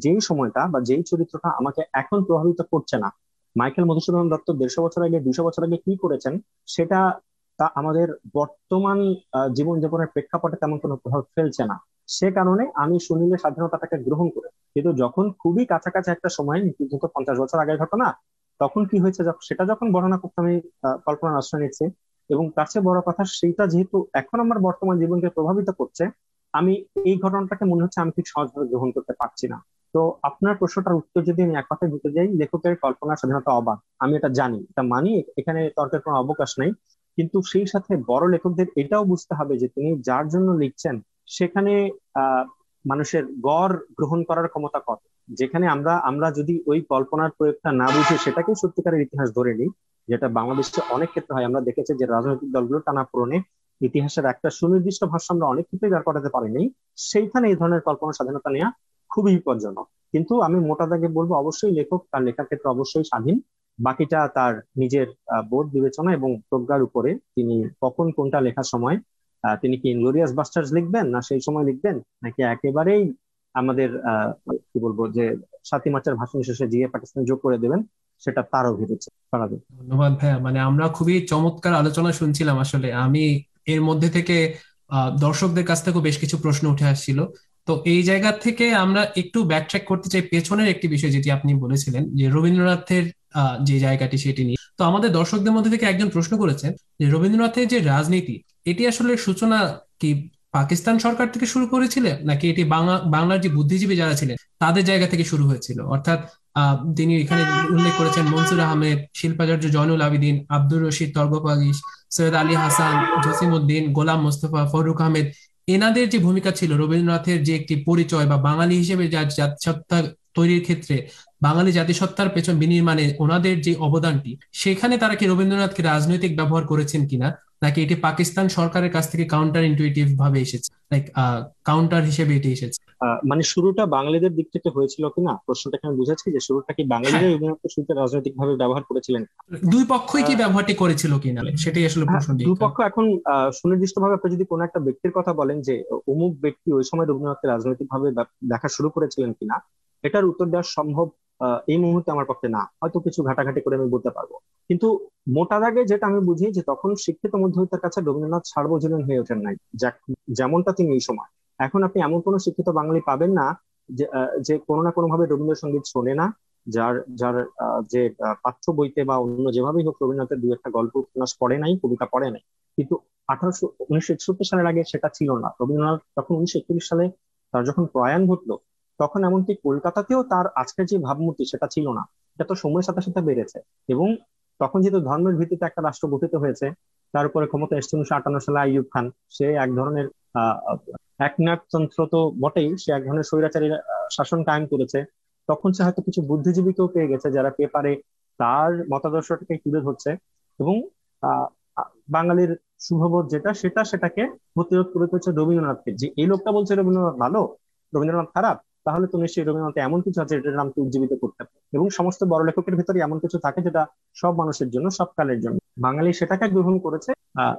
যেই সময়টা বা যেই চরিত্রটা আমাকে এখন প্রভাবিত করছে না। মাইকেল মধুসূদন দত্ত দেড়শো বছর আগে, দুশো বছর আগে কি করেছেন, সেটা তা আমাদের বর্তমান জীবনযাপনের প্রেক্ষাপটে তেমন কোনো প্রভাব ফেলছে না। সে কারণে আমি সুনীলের স্বাধীনতাটাকে গ্রহণ করে। কিন্তু যখন খুবই কাছাকাছি একটা সময় মুক্তিযুদ্ধ পঞ্চাশ বছর আগের ঘটনা, তখন কি হয়েছে সেটা যখন বর্ণনা করতে আমি কল্পনার আশ্রয় নিচ্ছি এবং তার চেয়ে বড় কথা সেইটা যেহেতু এখন আমার বর্তমান জীবনকে প্রভাবিত করছে, আমি এই ঘটনাটাকে মনে হচ্ছে আমি ঠিক সহজভাবে গ্রহণ করতে পারছি না। তো আপনার প্রশ্নটার উত্তর যদি আমি এক কথায় দিতে যাই, লেখকের কল্পনার স্বাধীনতা অবাক। আমি এটা জানি, এটা মানি, এখানে তর্কের কোনো অবকাশ নাই। কিন্তু সেই সাথে বড় লেখকদের এটাও বুঝতে হবে যে তিনি যার জন্য লিখছেন, সেখানে মানুষের গড় গ্রহণ করার ক্ষমতা কত? যেখানে আমরা আমরা যদি ওই কল্পনার প্রয়োগটা না বুঝে সেটাকে সত্যিকারের ইতিহাস ধরে নিই যেটা বাংলাদেশে অনেক ক্ষেত্রে হয়। আমরা দেখেছি যে রাজনৈতিক দলগুলো টানা পূরণে ইতিহাসের একটা সুনির্দিষ্ট ভাষা আমরা অনেক ক্ষেত্রে দাঁড় করাতে পারিনি। সেইখানে এই ধরনের কল্পনা স্বাধীনতা নেওয়া খুবই বিপজ্জনক। কিন্তু আমি মোটা দাগে বলব, অবশ্যই লেখক তার লেখার ক্ষেত্রে অবশ্যই স্বাধীন। বাকিটা তার নিজের বোধ বিবেচনা এবং প্রজ্ঞার উপরে তিনি কখন কোনটা লেখার সময় তিনি কি ইনগ্লোরিয়াস বাস্টার্স লিখবেন না সেই সময় লিখবেন? নাকি একেবারেই আমাদের কি বলব যে সাতই মার্চের ভাষণ শেষে জিএ পাকিস্তান যোগ করে দেবেন? সেটা তারও ভেবেছে ধন্যবাদ ভাইয়া। মানে আমরা খুবই চমৎকার আলোচনা শুনছিলাম আসলে। আমি এর মধ্যে থেকে দর্শকদের কাছ থেকেও বেশ কিছু প্রশ্ন উঠে আসছিল। তো এই জায়গা থেকে আমরা একটু ব্যাকট্র্যাক করতে চাই পেছনের একটি বিষয় যেটি আপনি বলেছিলেন, যে রবীন্দ্রনাথের যে জায়গাটি সেটি নিয়ে। তো আমাদের দর্শকদের মধ্যে থেকে একজন প্রশ্ন করেছেন, যে রবীন্দ্রনাথের যে রাজনীতি, এটি আসলে সূচনা কি পাকিস্তান সরকার থেকে শুরু করেছিলেন নাকি এটি বাংলা, বাংলার যে বুদ্ধিজীবী যারা ছিলেন, তাদের জায়গা থেকে শুরু হয়েছিল? অর্থাৎ তিনি এখানে উল্লেখ করেছেন মনসুর আহমেদ, শিল্পাচার্য জয়নুল আবিদিন, আব্দুর রশিদ তর্গপাগিস সৈয়দ আলী হাসান, জসিম উদ্দিন, গোলাম মোস্তফা, ফরুক আহমেদ, এনাদের যে ভূমিকা ছিল, রবীন্দ্রনাথের যে একটি পরিচয় বা বাঙালি হিসেবে যা জাতিসত্তা তৈরির ক্ষেত্রে বাঙালি জাতিসত্তার পেছন বিনির্মাণে ওনাদের যে অবদানটি, সেখানে তারা কি রবীন্দ্রনাথকে রাজনৈতিক ব্যবহার করেছেন কিনা? নাকি এটি পাকিস্তান সরকারের কাছ থেকে কাউন্টার ইন্টুইটিভ ভাবে এসেছে। লাইক কাউন্টার হিসেবে এটি এসেছে। মানে শুরুটা বাঙালিদের দিক থেকে হয়েছিল কিনা? প্রশ্নটা আমি বুঝাচ্ছি যে শুরুটা কি বাঙালিদের হ্যাঁ। শুরুতে রাজনৈতিক ভাবে ব্যবহার করেছিলেন দুই পক্ষই কি ব্যবহারটি করেছিল কিনা? সেটাই আসলে হ্যাঁ, প্রশ্ন দুই পক্ষ এখন সুনির্দিষ্ট ভাবে আপনি যদি কোনো একটা ব্যক্তির কথা বলেন যে অমুক ব্যক্তি ওই সময় রবীন্দ্রনাথকে রাজনৈতিক ভাবে দেখা শুরু করেছিলেন কিনা এটার উত্তর দেওয়া সম্ভব এই মুহূর্তে আমার পক্ষে না। হয়তো কিছু ঘাটাঘাটি করে আমি বলতে পারব। কিন্তু মোটা দাগে যেটা আমি বুঝি যে তখন শিক্ষিত মধ্যবিত্তের কাছে রবীন্দ্রনাথ সার্বজনীন হয়ে ওঠেন নাই যেমনটা তিনি এই সময়। এখন আপনি এমন কোন শিক্ষিত বাঙালি পাবেন না যে কোনো না কোনো ভাবে রবীন্দ্রসঙ্গীত শোনে না, যার যার যে পাঠ্য বইতে বা অন্য যেভাবেই হোক রবীন্দ্রনাথের দু একটা গল্প উপন্যাস পড়ে নাই, কবিতা পড়ে নাই। কিন্তু আঠারোশো, উনিশশো একষট্টি সালের আগে সেটা ছিল না। রবীন্দ্রনাথ তখন উনিশশো একত্রিশ সালে তার যখন প্রয়াণ ঘটলো তখন এমনকি কলকাতাতেও তার আজকের যে ভাবমূর্তি সেটা ছিল না। এটা তো সময়ের সাথে সাথে বেড়েছে এবং তখন যেহেতু ধর্মের ভিত্তিতে একটা রাষ্ট্র গঠিত হয়েছে, তার উপরে ক্ষমতা এসছে উনিশশো আটান্ন সালে আইয়ুব খান। সে এক ধরনের একনাথতন্ত্র তো বটেই, সে এক ধরনের স্বৈরাচারী শাসন কায়েম করেছে। তখন সে হয়তো কিছু বুদ্ধিজীবীকেও পেয়ে গেছে যারা পেপারে তার মতাদর্শটাকে তুলে ধরছে এবং বাঙালির শুভবোধ যেটা, সেটা সেটাকে প্রতিরোধ করে হচ্ছে রবীন্দ্রনাথকে। যে এই লোকটা বলছে রবীন্দ্রনাথ ভালো, রবীন্দ্রনাথ খারাপ তাহলে তো নিশ্চয়ই রবীন্দ্রনাথ এমন কিছু আছে যেটার নামকে উজ্জীবিত করতে এবং সমস্ত বড় লেখকের ভিতরে এমন কিছু থাকে যেটা সব মানুষের জন্য সব কালের জন্য। বাঙালি সেটাকে গ্রহণ করেছে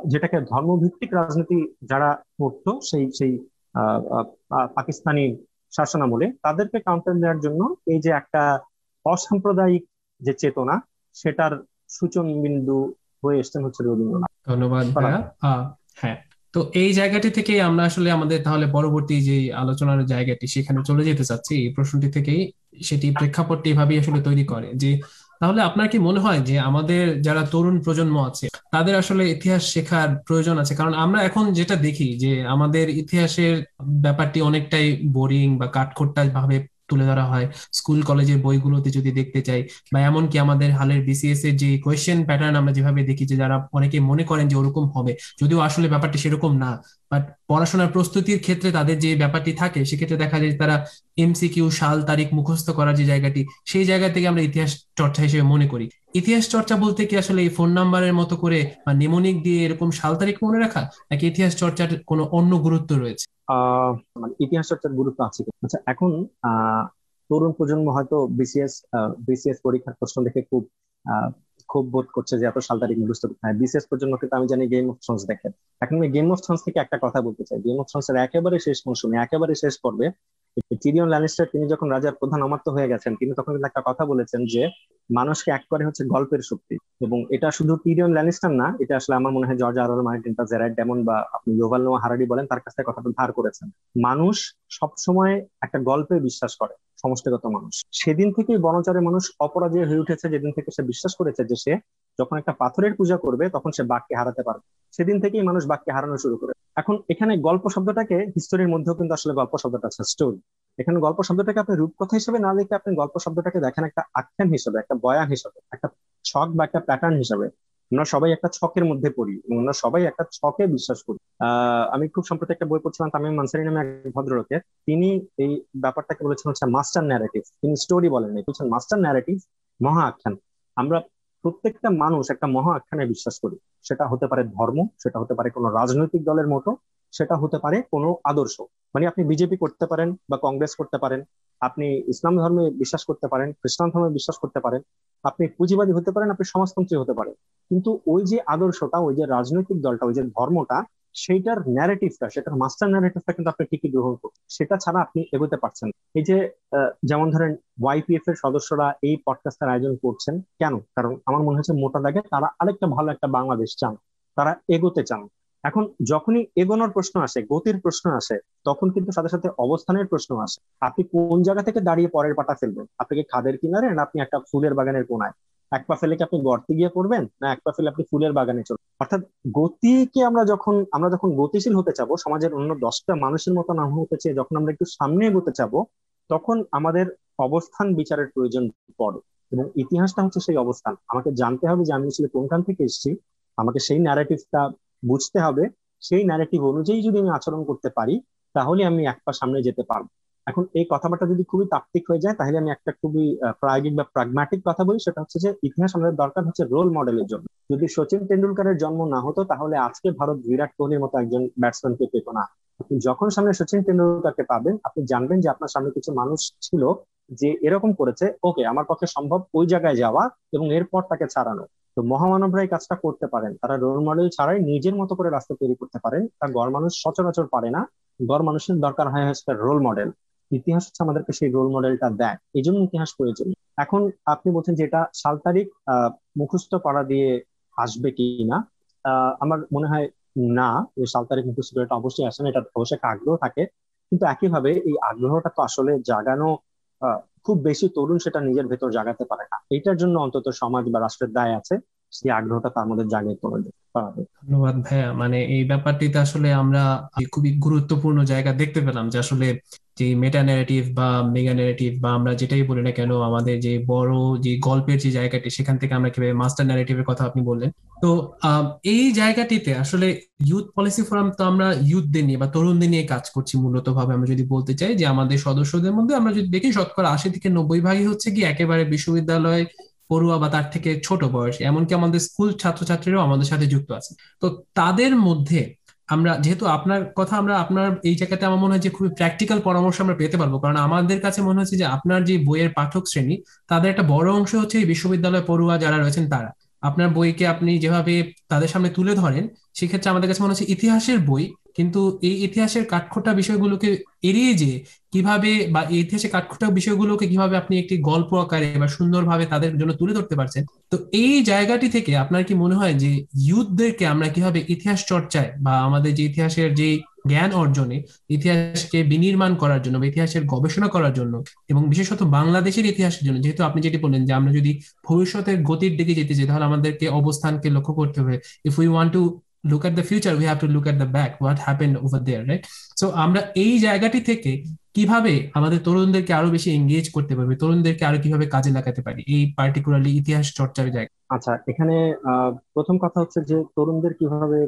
যেটাকে ধর্মভিত্তিক রাজনীতি যারা করতো সেই সেই পাকিস্তানি শাসনামলে তাদেরকে কাউন্টার দেওয়ার জন্য এই যে একটা অসাম্প্রদায়িক যে চেতনা সেটার সূচন বিন্দু হয়ে এসছেন হচ্ছে রবীন্দ্রনাথ। ধন্যবাদ হ্যাঁ। তো এই জায়গাটি থেকে আমরা আসলে আমাদের তাহলে পরবর্তী যে আলোচনার জায়গাটি সেখানে চলে যেতে চাচ্ছি, এই প্রশ্নটি থেকেই সেটি প্রেক্ষাপটটি এভাবেই আসলে তৈরি করে যে, তাহলে আপনার কি মনে হয় যে আমাদের যারা তরুণ প্রজন্ম আছে, তাদের আসলে ইতিহাস শেখার প্রয়োজন আছে? কারণ আমরা এখন যেটা দেখি যে আমাদের ইতিহাসের ব্যাপারটি অনেকটাই বোরিং বা কাঠখোট্টা ভাবে তুলে ধরা হয়। স্কুল কলেজের বইগুলোতে যদি দেখতে চাই বা এমনকি আমাদের হালের বিসিএস এর যে কোয়েশ্চেন প্যাটার্ন আমরা যেভাবে দেখি যে যারা অনেকে মনে করেন যে ওরকম হবে, যদিও আসলে ব্যাপারটি সেরকম না বাট পড়াশোনার প্রস্তুতির ক্ষেত্রে তাদের যে ব্যাপারটি থাকে, সেক্ষেত্রে দেখা যায় তারা এমসি কিউ সাল, তারিখ মুখস্থ করার যে জায়গাটি, সেই জায়গা থেকে আমরা ইতিহাস চর্চা হিসেবে মনে করি। ইতিহাস চর্চা বলতে কি আসলে এই ফোন নাম্বারের মতো করে বা নেমনিক দিয়ে এরকম সাল তারিখ মনে রাখা, নাকি ইতিহাস চর্চার কোনো অন্য গুরুত্ব রয়েছে? মানে ইতিহাস চর্চার গুরুত্ব আছে। আচ্ছা এখন তরুণ প্রজন্ম হয়তো বিসিএস বিসিএস পরীক্ষার প্রশ্ন দেখে খুব খুব বোধ করছে যে এত সাল তারিখ মুখস্থ করতে হয় বিসিএস প্রজন্ম কিন্তু আমি জানি গেম অফ থ্রোনস দেখেন এখন আমি গেম অফ থ্রোনস থেকে একটা কথা বলতে চাই। গেম অফ থ্রোনস এর একেবারে শেষ মৌসুমে, একেবারে শেষ পর্বে টিরিয়ন ল্যানিস্টার তিনি যখন রাজার প্রধান অমাত্য হয়ে গেছেন, তিনি তখন কিন্তু একটা কথা বলেছেন যে, মানুষকে এক করে হচ্ছে গল্পের শক্তি। এবং এটা শুধু টিরিয়ন ল্যানিস্টার না, এটা আসলে আমার মনে হয় জর্জ আর মার্টিন বা জেরাইড ডেমন বা আপনি ইয়োভাল নোয়া হারাডি বলেন, তার কাছ থেকে কথাটা ধার করেছেন। মানুষ সব সময় একটা গল্পে বিশ্বাস করে, সমষ্টিগত মানুষ। সেদিন থেকেই বনচারে মানুষ অপরাজয় হয়ে উঠেছে, যেদিন থেকে সে বিশ্বাস করেছে যে সে যখন একটা পাথরের পূজা করবে, তখন সে বাঘকে হারাতে পারবে। সেদিন থেকেই মানুষ বাঘকে হারানো শুরু করে এখন এখানে গল্প শব্দটাকে হিস্টোরির মধ্যেও কিন্তু আসলে গল্প শব্দটা আছে স্টোরি এখানে গল্প শব্দটাকে আপনি রূপকথা হিসেবে না দেখে আপনি গল্প শব্দটাকে দেখেন একটা আখ্যান হিসেবে, একটা বয়ান হিসেবে, একটা ছক বা একটা প্যাটার্ন হিসেবে। আমরা সবাই একটা ছকের মধ্যে পড়ি আমরা সবাই একটা ছকে বিশ্বাস করি। আমি খুব সম্প্রতি একটা বই পড়ছিলাম, তামিম মানসারি নামে এক ভদ্রলোকের। তিনি এই ব্যাপারটাকে বলেছেন হচ্ছে মাস্টার ন্যারেটিভ তিনি স্টোরি বলেন বলছেন মাস্টার ন্যারেটিভ মহা আখ্যান। আমরা প্রত্যেকটা মানুষ একটা মহা আখ্যানে বিশ্বাস করে। সেটা হতে পারে ধর্ম, সেটা হতে পারে কোনো রাজনৈতিক দলের মতো, সেটা হতে পারে কোনো আদর্শ। মানে আপনি বিজেপি করতে পারেন বা কংগ্রেস করতে পারেন, আপনি ইসলাম ধর্মে বিশ্বাস করতে পারেন, খ্রিস্টান ধর্মে বিশ্বাস করতে পারেন, আপনি পুঁজিবাদী হতে পারেন, আপনি সমাজতন্ত্রী হতে পারেন। কিন্তু ওই যে আদর্শটা, ওই যে রাজনৈতিক দলটা, ওই যে ধর্মটা সেইটার ন্যারেটিভটা সেটার মাস্টার ন্যারেটিভটা কিন্তু আপনি ঠিকই গ্রহণ করুন সেটা ছাড়া আপনি এগোতে পারছেন এই যে যেমন ধরেন ওয়াইপিএফ এর সদস্যরা এই পডকাস্টের আয়োজন করছেন, কেন? কারণ আমার মনে হচ্ছে মোটা দাগে তারা আরেকটা ভালো একটা বাংলাদেশ চান, তারা এগোতে চান। এখন যখনই এগোনোর প্রশ্ন আসে, গতির প্রশ্ন আসে, তখন কিন্তু সাথে সাথে অবস্থানের প্রশ্ন আসে। আপনি কোন জায়গা থেকে দাঁড়িয়ে পরের পাটা ফেলবেন? আপনি কি খাদের কিনারে না আপনি একটা ফুলের বাগানের কোনায়? এক পা ফেলে কি আপনি গর্তে গিয়ে পড়বেন? না, এক পা ফেলে আপনি ফুলের বাগানে চলবেন অর্থাৎ গতিকে আমরা যখন আমরা যখন গতিশীল হতে চাবো, সমাজের অন্য দশটা মানুষের মতো না হতে চেয়ে যখন আমরা একটু সামনে এগোতে চাবো, তখন আমাদের অবস্থান বিচারের প্রয়োজন পড়ে। এবং ইতিহাসটা হচ্ছে সেই অবস্থান। আমাকে জানতে হবে যে আমি আসলে কোনখান থেকে এসেছি। আমাকে সেই ন্যারেটিভটা বুঝতে হবে। সেই ন্যারেটিভ অনুযায়ী যদি আমি আচরণ করতে পারি, তাহলে আমি এক পা সামনে যেতে পারব। এখন এই কথাবার্তা যদি খুবই তাত্ত্বিক হয়ে যায়, তাহলে আমি একটা খুবই প্রায়োগিক বা প্রাগম্যাটিক কথা বলি, সেটা হচ্ছে যে ইতিহাস আমাদের দরকার হচ্ছে রোল মডেলের জন্য। যদি সচিন টেন্ডুলকারের জন্ম না হতো, তাহলে আজকে ভারত বিরাট কোহলির মতো একজন ব্যাটসম্যানকে পেত না। আপনি যখন সামনে সচিন টেন্ডুলকারকে পাবেন, আপনি জানবেন যে আপনার সামনে কিছু মানুষ ছিল যে এরকম করেছে, ওকে, আমার পক্ষে সম্ভব ওই জায়গায় যাওয়া এবং এরপর তাকে ছাড়ানো। তো মহামানবরা এই কাজটা করতে পারেন। তারা রোল মডেল ছাড়াই নিজের মতো করে রাস্তা তৈরি করতে পারেন। তা গড় মানুষ সচরাচর পারে না। গড় মানুষের দরকার হয় হচ্ছে রোল মডেল ইতিহাস হচ্ছে আমাদেরকে সেই রোল মডেলটা দেয়। এই জন্য ইতিহাস প্রয়োজন। এখন আপনি বলছেন যে এটা সাল তারিখ মুখস্থ করা দিয়ে আসবে কি না আমার মনে হয় না সাল তারিখ মুখস্থ এটা অবশ্যই আসে না, এটা অবশ্যই একটা আগ্রহ থাকে। কিন্তু একইভাবে এই আগ্রহটা তো আসলে জাগানো খুব বেশি তরুণ সেটা নিজের ভেতর জাগাতে পারে না। এটার জন্য অন্তত সমাজ বা রাষ্ট্রের দায় আছে, সেই আগ্রহটা তার মধ্যে জাগিয়ে তোলা ধন্যবাদ ভাইয়া। মানে এই ব্যাপারটিতে আসলে আমরা খুবই গুরুত্বপূর্ণ জায়গা দেখতে পেলাম যে আসলে যে মেটা ন্যারেটিভ বা মেগা ন্যারেটিভ বা আমরা যেটাই বলি না কেন, আমাদের যে বড় যে গল্পের যে জায়গাটি, সেখান থেকে আমরা কীভাবে মাস্টার ন্যারেটিভের কথা আপনি বললেন। তো এই জায়গাটিতে আসলে ইউথ পলিসি ফোরাম তো আমরা ইউথদের নিয়ে বা তরুণদের নিয়ে কাজ করছি মূলত ভাবে আমরা যদি বলতে চাই যে আমাদের সদস্যদের মধ্যে আমরা যদি দেখি, শতকরা আশি থেকে নব্বই ভাগই হচ্ছে কি একেবারে বিশ্ববিদ্যালয় পড়ুয়া বা তার থেকে ছোট বয়স। এমনকি আমাদের স্কুল ছাত্রছাত্রীরাও আমাদের সাথে যুক্ত আছে। তো তাদের মধ্যে আমরা, যেহেতু আপনার কথা আমরা, আপনার এই জায়গাতে আমার মনে হয় যে খুবই প্র্যাকটিক্যাল পরামর্শ আমরা পেতে পারব। কারণ আমাদের কাছে মনে হচ্ছে যে আপনার যে বইয়ের পাঠক শ্রেণি, তাদের একটা বড় অংশ হচ্ছে এই বিশ্ববিদ্যালয় পড়ুয়া যারা রয়েছেন তারা। আপনার বইকে আপনি যেভাবে তাদের সামনে তুলে ধরেন, সেক্ষেত্রে আমাদের কাছে মনে হচ্ছে ইতিহাসের বই কিন্তু এই ইতিহাসের কাঠখোটা বিষয়গুলোকে এড়িয়ে যে কীভাবে বা ইতিহাসের কাঠখোটা বিষয়গুলোকে কীভাবে আপনি একটি গল্প আকারে বা সুন্দরভাবে তাদের জন্য তুলে ধরতে পারছেন, তো এই জায়গাটি থেকে আপনার কি মনে হয় যে ইউথদেরকে আমরা কীভাবে ইতিহাস চর্চায় বা আমাদের যে ইতিহাসের যে জ্ঞান অর্জনে, ইতিহাসকে বিনির্মাণ করার জন্য বা ইতিহাসের গবেষণা করার জন্য এবং বিশেষত বাংলাদেশের ইতিহাসের জন্য, যেহেতু আপনি যেটি বললেন যে আমরা যদি ভবিষ্যতের গতির দিকে যেতে চাই, তাহলে আমাদেরকে অবস্থানকে লক্ষ্য করতে হবে। If we want to look at the future, we have to look at the back, what happened over there, right? So আমরা এই জায়গাটি থেকে কীভাবে আমাদের তরুণদেরকে আরও বেশি এঙ্গেজ করতে পারবে, তরুণদেরকে আরও কীভাবে কাজে লাগাতে পারি, এই পার্টিকুলারলি ইতিহাস চর্চার জায়গা। আচ্ছা এখানে প্রথম কথা হচ্ছে যে তরুণদের কীভাবে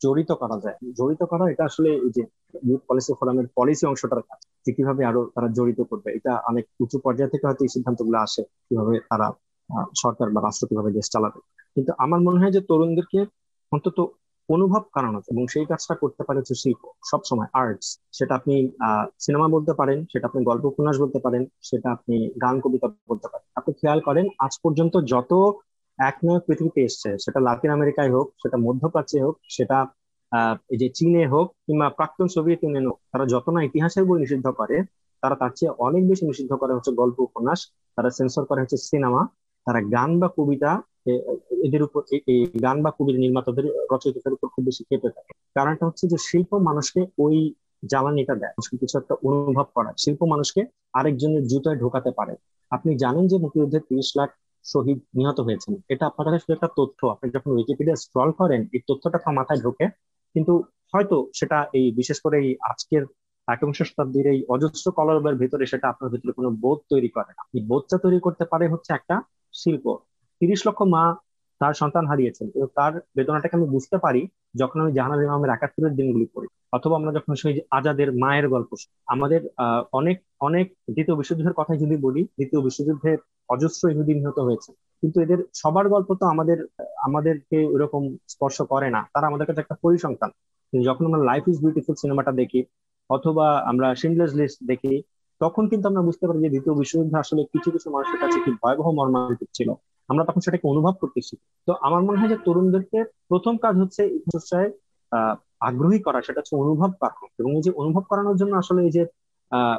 জড়িত করা যায়। জড়িত করা, এটা আসলে এই যে ইউথ পলিসি ফোরামের পলিসি অংশটার কাজ, যে কীভাবে আরও তারা জড়িত করবে। এটা অনেক উঁচু পর্যায়ে থেকে হয়তো এই সিদ্ধান্তগুলো আসে, কীভাবে তারা সরকার বা রাষ্ট্র কীভাবে দেশ চালাবে। কিন্তু আমার মনে হয় যে তরুণদেরকে অন্তত অনুভব করানো এবং সেই কাজটা করতে পারে হচ্ছে শিল্প সবসময় আর্টস সেটা আপনি সিনেমা বলতে পারেন, সেটা আপনি গল্প উপন্যাস বলতে পারেন, সেটা আপনি গান, কবিতা বলতে পারেন। আপনি খেয়াল করেন, আজ পর্যন্ত যত এক নয় পৃথিবীতে এসছে, সেটা লাতিন আমেরিকায় হোক, সেটা মধ্যপ্রাচ্যে হোক, সেটা এই যে চীনে হোক কিংবা প্রাক্তন সোভিয়েত ইউনিয়ন হোক, তারা যত না ইতিহাসের বই নিষিদ্ধ করে, তারা তার চেয়ে অনেক বেশি নিষিদ্ধ করে হচ্ছে গল্প উপন্যাস তারা সেন্সর করে হচ্ছে সিনেমা তারা গান বা কবিতা এদের উপর এই গান বা কবির নির্মাতাদের রচয়িতাদের উপর খুব বেশি খেপে থাকে। কারণটা হচ্ছে যে শিল্প মানুষকে ওই জ্বালানিটা দেয় কিছু একটা অনুভব করায়। শিল্প মানুষকে আরেকজনের জুতোয় ঢোকাতে পারে। আপনি জানেন যে মুক্তিযুদ্ধে তিরিশ লাখ শহীদ নিহত হয়েছেন। এটা আপনার কাছে শুধু একটা তথ্য। আপনি যখন উইকিপিডিয়া স্ক্রল করেন, এই তথ্যটা আপনার মাথায় ঢোকে। কিন্তু হয়তো সেটা এই, বিশেষ করে এই আজকের একবিংশ শতাব্দীর এই অজস্র কলরবের ভিতরে সেটা আপনার ভিতরে কোনো বোধ তৈরি করে না। এই বোধটা তৈরি করতে পারে হচ্ছে একটা শিল্প। তিরিশ লক্ষ মা তার সন্তান হারিয়েছেন এবং তার বেদনাটাকে আমি বুঝতে পারি যখন আমি জাহানার ইমামের একাত্তরের দিনগুলি পড়ি। অথবা আমরা যখন সেই আজাদের মায়ের গল্প আমাদের অনেক অনেক দ্বিতীয় বিশ্বযুদ্ধের কথাই যদি বলি, দ্বিতীয় বিশ্বযুদ্ধে অজস্র ইহুদি নিহত হয়েছে। কিন্তু এদের সবার গল্প তো আমাদের, আমাদেরকে এরকম স্পর্শ করে না। তারা আমাদের কাছে একটা পরিসংখ্যান। যখন আমরা লাইফ ইজ বিউটিফুল সিনেমাটা দেখি অথবা আমরা শিন্ডলার্স লিস্ট দেখি, তখন কিন্তু আমরা বুঝতে পারি যে দ্বিতীয় বিশ্বযুদ্ধ আসলে কিছু কিছু মানুষের কাছে কি ভয়াবহ মর্মান্তিক ছিল। আমরা তখন সেটাকে অনুভব করতেছি। তো আমার মনে হয় যে তরুণদেরকে প্রথম কাজ হচ্ছে এই চর্চায় আগ্রহী করা, সেটা হচ্ছে অনুভব করা। এবং এই যে অনুভব করানোর জন্য আসলে এই যে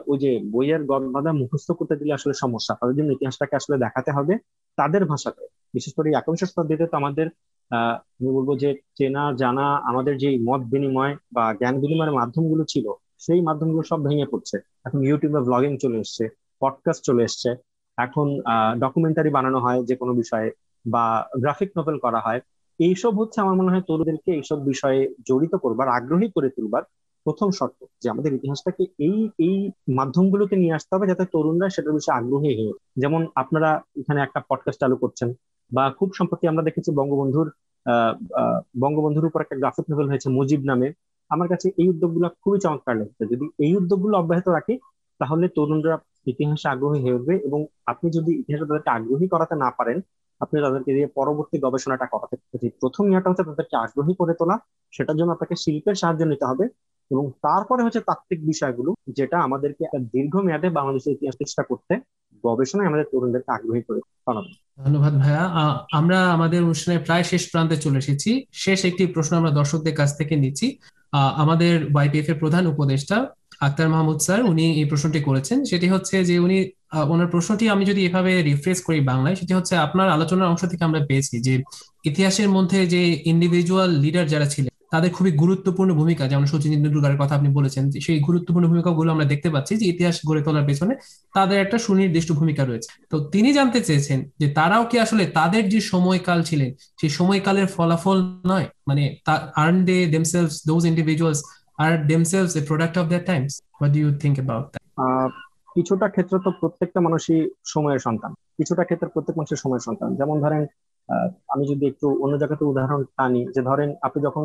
ওই যে বইয়ের গদবাধা মুখস্থ করতে দিলে আসলে সমস্যা। তাদের জন্য ইতিহাসটাকে আসলে দেখাতে হবে তাদের ভাষাতে। বিশেষ করে একবিংশ শতাব্দীতে তো আমাদের আমি বলব যে চেনা, জানা, আমাদের যে মত বিনিময় বা জ্ঞান বিনিময়ের মাধ্যমগুলো ছিল, সেই মাধ্যমগুলো সব ভেঙে পড়ছে। এখন ইউটিউবে ব্লগিং চলে এসছে পডকাস্ট চলে এসছে। এখন ডকুমেন্টারি বানানো হয় যে কোনো বিষয়ে বা গ্রাফিক নোভেল করা হয়, এইসব হচ্ছে আমার মনে হয় তরুণদেরকে এইসব বিষয়ে জড়িত করবার, আগ্রহী করে তুলবার প্রথম শর্ত যে আমাদের ইতিহাসটাকে এই এই মাধ্যমগুলোতে নিয়ে আসতে হবে যাতে তরুণরা সেটার বিষয়ে আগ্রহী হয়ে যেমন আপনারা এখানে একটা পডকাস্ট চালু করছেন বা খুব সম্প্রতি আমরা দেখেছি বঙ্গবন্ধুর বঙ্গবন্ধুর উপর একটা গ্রাফিক নোভেল হয়েছে মুজিব নামে। আমার কাছে এই উদ্যোগগুলো খুবই চমৎকার লাগছে। যদি এই উদ্যোগগুলো অব্যাহত রাখি, তাহলে তরুণরা ইতিহাসে আগ্রহী হয়ে উঠবে এবং আপনি যদি ইতিহাসে তাদেরকে আগ্রহী করাতে না পারেন, আপনি তাদেরকে দিয়ে পরবর্তী গবেষণাটা করাতে প্রথম ইয়াটা হচ্ছে তাদেরকে আগ্রহী করে তোলা, সেটার জন্য আপনাকে শিল্পের সাহায্য নিতে হবে এবং তারপরে হচ্ছে তাত্ত্বিক বিষয়গুলো, যেটা আমাদেরকে দীর্ঘমেয়াদে বাংলাদেশের ইতিহাস চেষ্টা করতে, গবেষণায় আমাদের তরুণদেরকে আগ্রহী করে বানাবে। ধন্যবাদ ভাইয়া। আমরা আমাদের অনুষ্ঠানের প্রায় শেষ প্রান্তে চলে এসেছি। শেষ একটি প্রশ্ন আমরা দর্শকদের কাছ থেকে নিচ্ছি। আমাদের ওয়াইপিএফ এর প্রধান উপদেষ্টা আক্তার মাহমুদ স্যার, উনি এই প্রশ্নটি করেছেন। সেটি হচ্ছে যে উনি ওনার প্রশ্নটি আমি যদি এভাবে রিফ্রেশ করি বাংলায়, সেটি হচ্ছে আপনার আলোচনার অংশ থেকে আমরা পেয়েছি যে ইতিহাসের মধ্যে যে ইন্ডিভিজুয়াল লিডার যারা ছিলেন, তাদের খুবই গুরুত্বপূর্ণ ভূমিকা, যেমন সচিন তেন্ডুলকারের কথা আপনি বলেছেন সেই গুরুত্বপূর্ণ ভূমিকাগুলো আমরা দেখতে পাচ্ছি যে ইতিহাস গড়ে তোলার পেছনে তাদের একটা সুনির্দিষ্ট ভূমিকা রয়েছে। তো তিনি জানতে চেয়েছেন যে তারাও কি আসলে তাদের যে সময়কাল ছিলেন, সেই সময়কালের ফলাফল নয়? মানে aren't they themselves those individuals are themselves a product of that times what do you think about that কিছুটা ক্ষেত্রে তো প্রত্যেকটা মানুষই সময়ের সন্তান। কিছুটা ক্ষেত্রে প্রত্যেক মানুষের সময়ের সন্তান। যেমন ধরেন আমি যদি একটু অন্য জায়গাতে উদাহরণ টানি, যে ধরেন আপনি যখন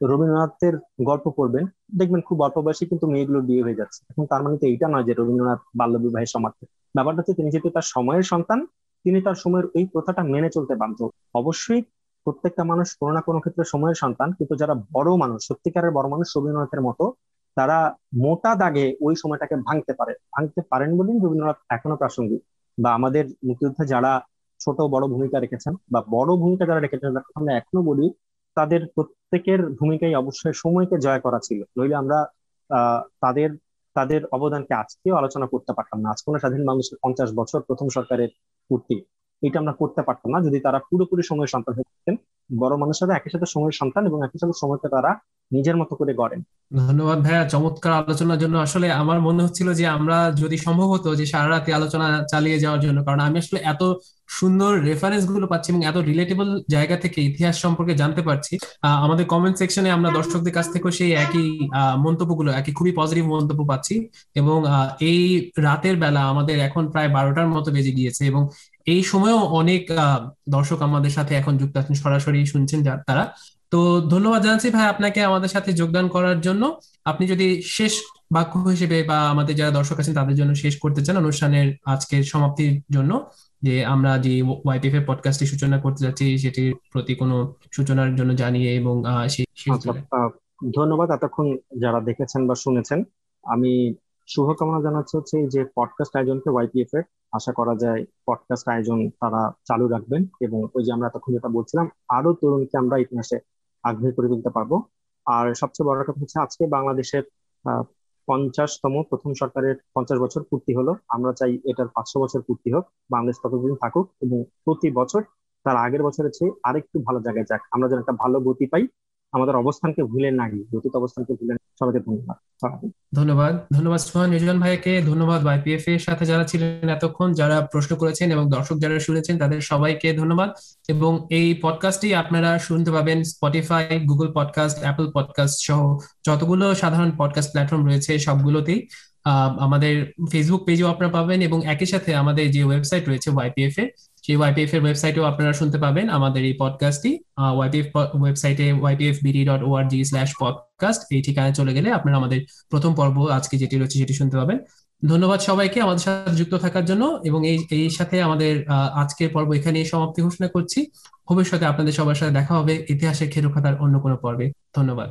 রবীন্দ্রনাথের গল্প পড়বেন, দেখবেন খুব অল্প বয়সে কিন্তু মেয়েগুলো বিয়ে হয়ে যাচ্ছে। এখন তার মানে তো এইটা নয় যে রবীন্দ্রনাথ বাল্য বিবাহের ব্যাপারটা হচ্ছে তিনি যেহেতু তার সময়ের সন্তান, তিনি তার সময়ের এই প্রথাটা মেনে চলতে বাধ্য। অবশ্যই প্রত্যেকটা মানুষ কোনো না কোনো ক্ষেত্রে সময়ের সন্তান, কিন্তু যারা বড় মানুষ, সত্যিকারের বড় মানুষ রবীন্দ্রনাথের মতো, তারা মোটা দাগে ওই সময়টাকে ভাঙতে পারে। ভাঙতে পারেন বলেই রবীন্দ্রনাথ এখনও প্রাসঙ্গিক। বা আমাদের মুক্তিযুদ্ধে যারা ছোট বড় ভূমিকা রেখেছেন, বা বড় ভূমিকা যারা রেখেছেন আমরা এখনও বলি, তাদের প্রত্যেকের ভূমিকাই অবশ্যই সময়কে জয় করা ছিল। নইলে আমরা তাদের তাদের অবদানকে আজকেও আলোচনা করতে পারতাম না। আজ কোনো স্বাধীন মানুষের পঞ্চাশ বছর প্রথম সরকারের পূর্তি। এটা আমরা করতে পারতাম না। যদি তারা পুরোপুরি সময়ের সন্তান হয়ে থাকতেন, বড় মানুষেরা একই সাথে সময়ের সন্তান এবং একই সাথে সময়কে তারা নিজের মতো করে গড়েন। ধন্যবাদ ভাইয়া, চমৎকার আলোচনার জন্য। আসলে আমার মনে হচ্ছিল যে আমরা যদি সম্ভব হতো যে সারা রাতে আলোচনা চালিয়ে যাওয়ার জন্য, কারণ আমি আসলে এত সুন্দর রেফারেন্সগুলো পাচ্ছি এবং এত রিলেটেবল জায়গা থেকে ইতিহাস সম্পর্কে জানতে পারছি। আমাদের কমেন্ট সেকশনে আমরা দর্শকদের কাছ থেকেও সেই একই মন্তব্যগুলো, একই খুবই পজিটিভ মন্তব্য পাচ্ছি। এবং এই রাতের বেলা আমাদের এখন প্রায় বারোটার মতো বেজে গিয়েছে এবং এই সময়েও অনেক দর্শক আমাদের সাথে এখন যুক্ত আছেন সরাসরি শুনছেন তারা। তো ধন্যবাদ জানাচ্ছি ভাই আপনাকে আমাদের সাথে যোগদান করার জন্য। আপনি যদি শেষ বাক্য হিসেবে বা আমাদের যারা দর্শক আছেন তাদের জন্য শেষ করতে চান অনুষ্ঠানের আজকের সমাপ্তির জন্য যে আমরা যে ওয়াইপিএফ এর পডকাস্টটি সূচনা করতে যাচ্ছি সেটির প্রতি কোনো সূচনার জন্য জানিয়ে এবং আচ্ছা, ধন্যবাদ এতক্ষণ যারা দেখেছেন বা শুনেছেন। আমি শুভকামনা জানাচ্ছি হচ্ছে যে পডকাস্ট আয়োজনকে ওয়াইপিএফ এর আশা করা যায় পডকাস্ট আয়োজন তারা চালু রাখবেন এবং ওই যে আমরা এতক্ষণ যেটা বলছিলাম আরও তরুণকে আমরা ইতিহাসে আগ্রহী করে তুলতে পারব। আর সবচেয়ে বড় কথা হচ্ছে আজকে বাংলাদেশের পঞ্চাশতম প্রথম সরকারের পঞ্চাশ বছর পূর্তি হলো। আমরা চাই এটার পাঁচশো বছর পূর্তি হোক, বাংলাদেশ ততদিন থাকুক এবং প্রতি বছর তার আগের বছরের চেয়ে আরেকটু ভালো জায়গায় যাক। আমরা যেন একটা ভালো গতি পাই আমাদের অবস্থানকে ভুলে না গিয়ে গতিত অবস্থানকে ভুলে সবাইকে ধন্যবাদ। ধন্যবাদ। ধন্যবাদ। সোহান। নিউজিল্যান্ড ভাইকে ধন্যবাদ। ওয়াইপিএফ এর সাথে যারা ছিলেন এতক্ষণ, যারা প্রশ্ন করেছেন এবং দর্শক যারা শুনেছেন, তাদের সবাইকে ধন্যবাদ। এবং এই পডকাস্টটি আপনারা শুনতে পাবেন Spotify Google podcast Apple podcast সহ যতগুলো সাধারণ পডকাস্ট প্ল্যাটফর্ম রয়েছে সবগুলোতেই। আমাদের ফেসবুক পেজেও আপনারা পাবেন এবং একই সাথে আমাদের যে ওয়েবসাইট রয়েছে ওয়াইপিএফ এর সেই ওয়াইপিএফ এর ওয়েবসাইটেও আপনারা শুনতে পাবেন আমাদের এই পডকাস্টটি ওয়াইপিএফ ওয়েবসাইটে YPF BD dot ORG slash podcast এই ঠিকানায় চলে গেলে আপনারা আমাদের প্রথম পর্ব আজকে যেটি রয়েছে সেটি শুনতে পাবেন। ধন্যবাদ সবাইকে আমাদের সাথে যুক্ত থাকার জন্য এবং এই এই সাথে আমাদের আজকের পর্ব এখানে সমাপ্তি ঘোষণা করছি। ভবিষ্যতে আপনাদের সবার সাথে দেখা হবে ইতিহাসের খেরো খাতার অন্য কোনো পর্বে। ধন্যবাদ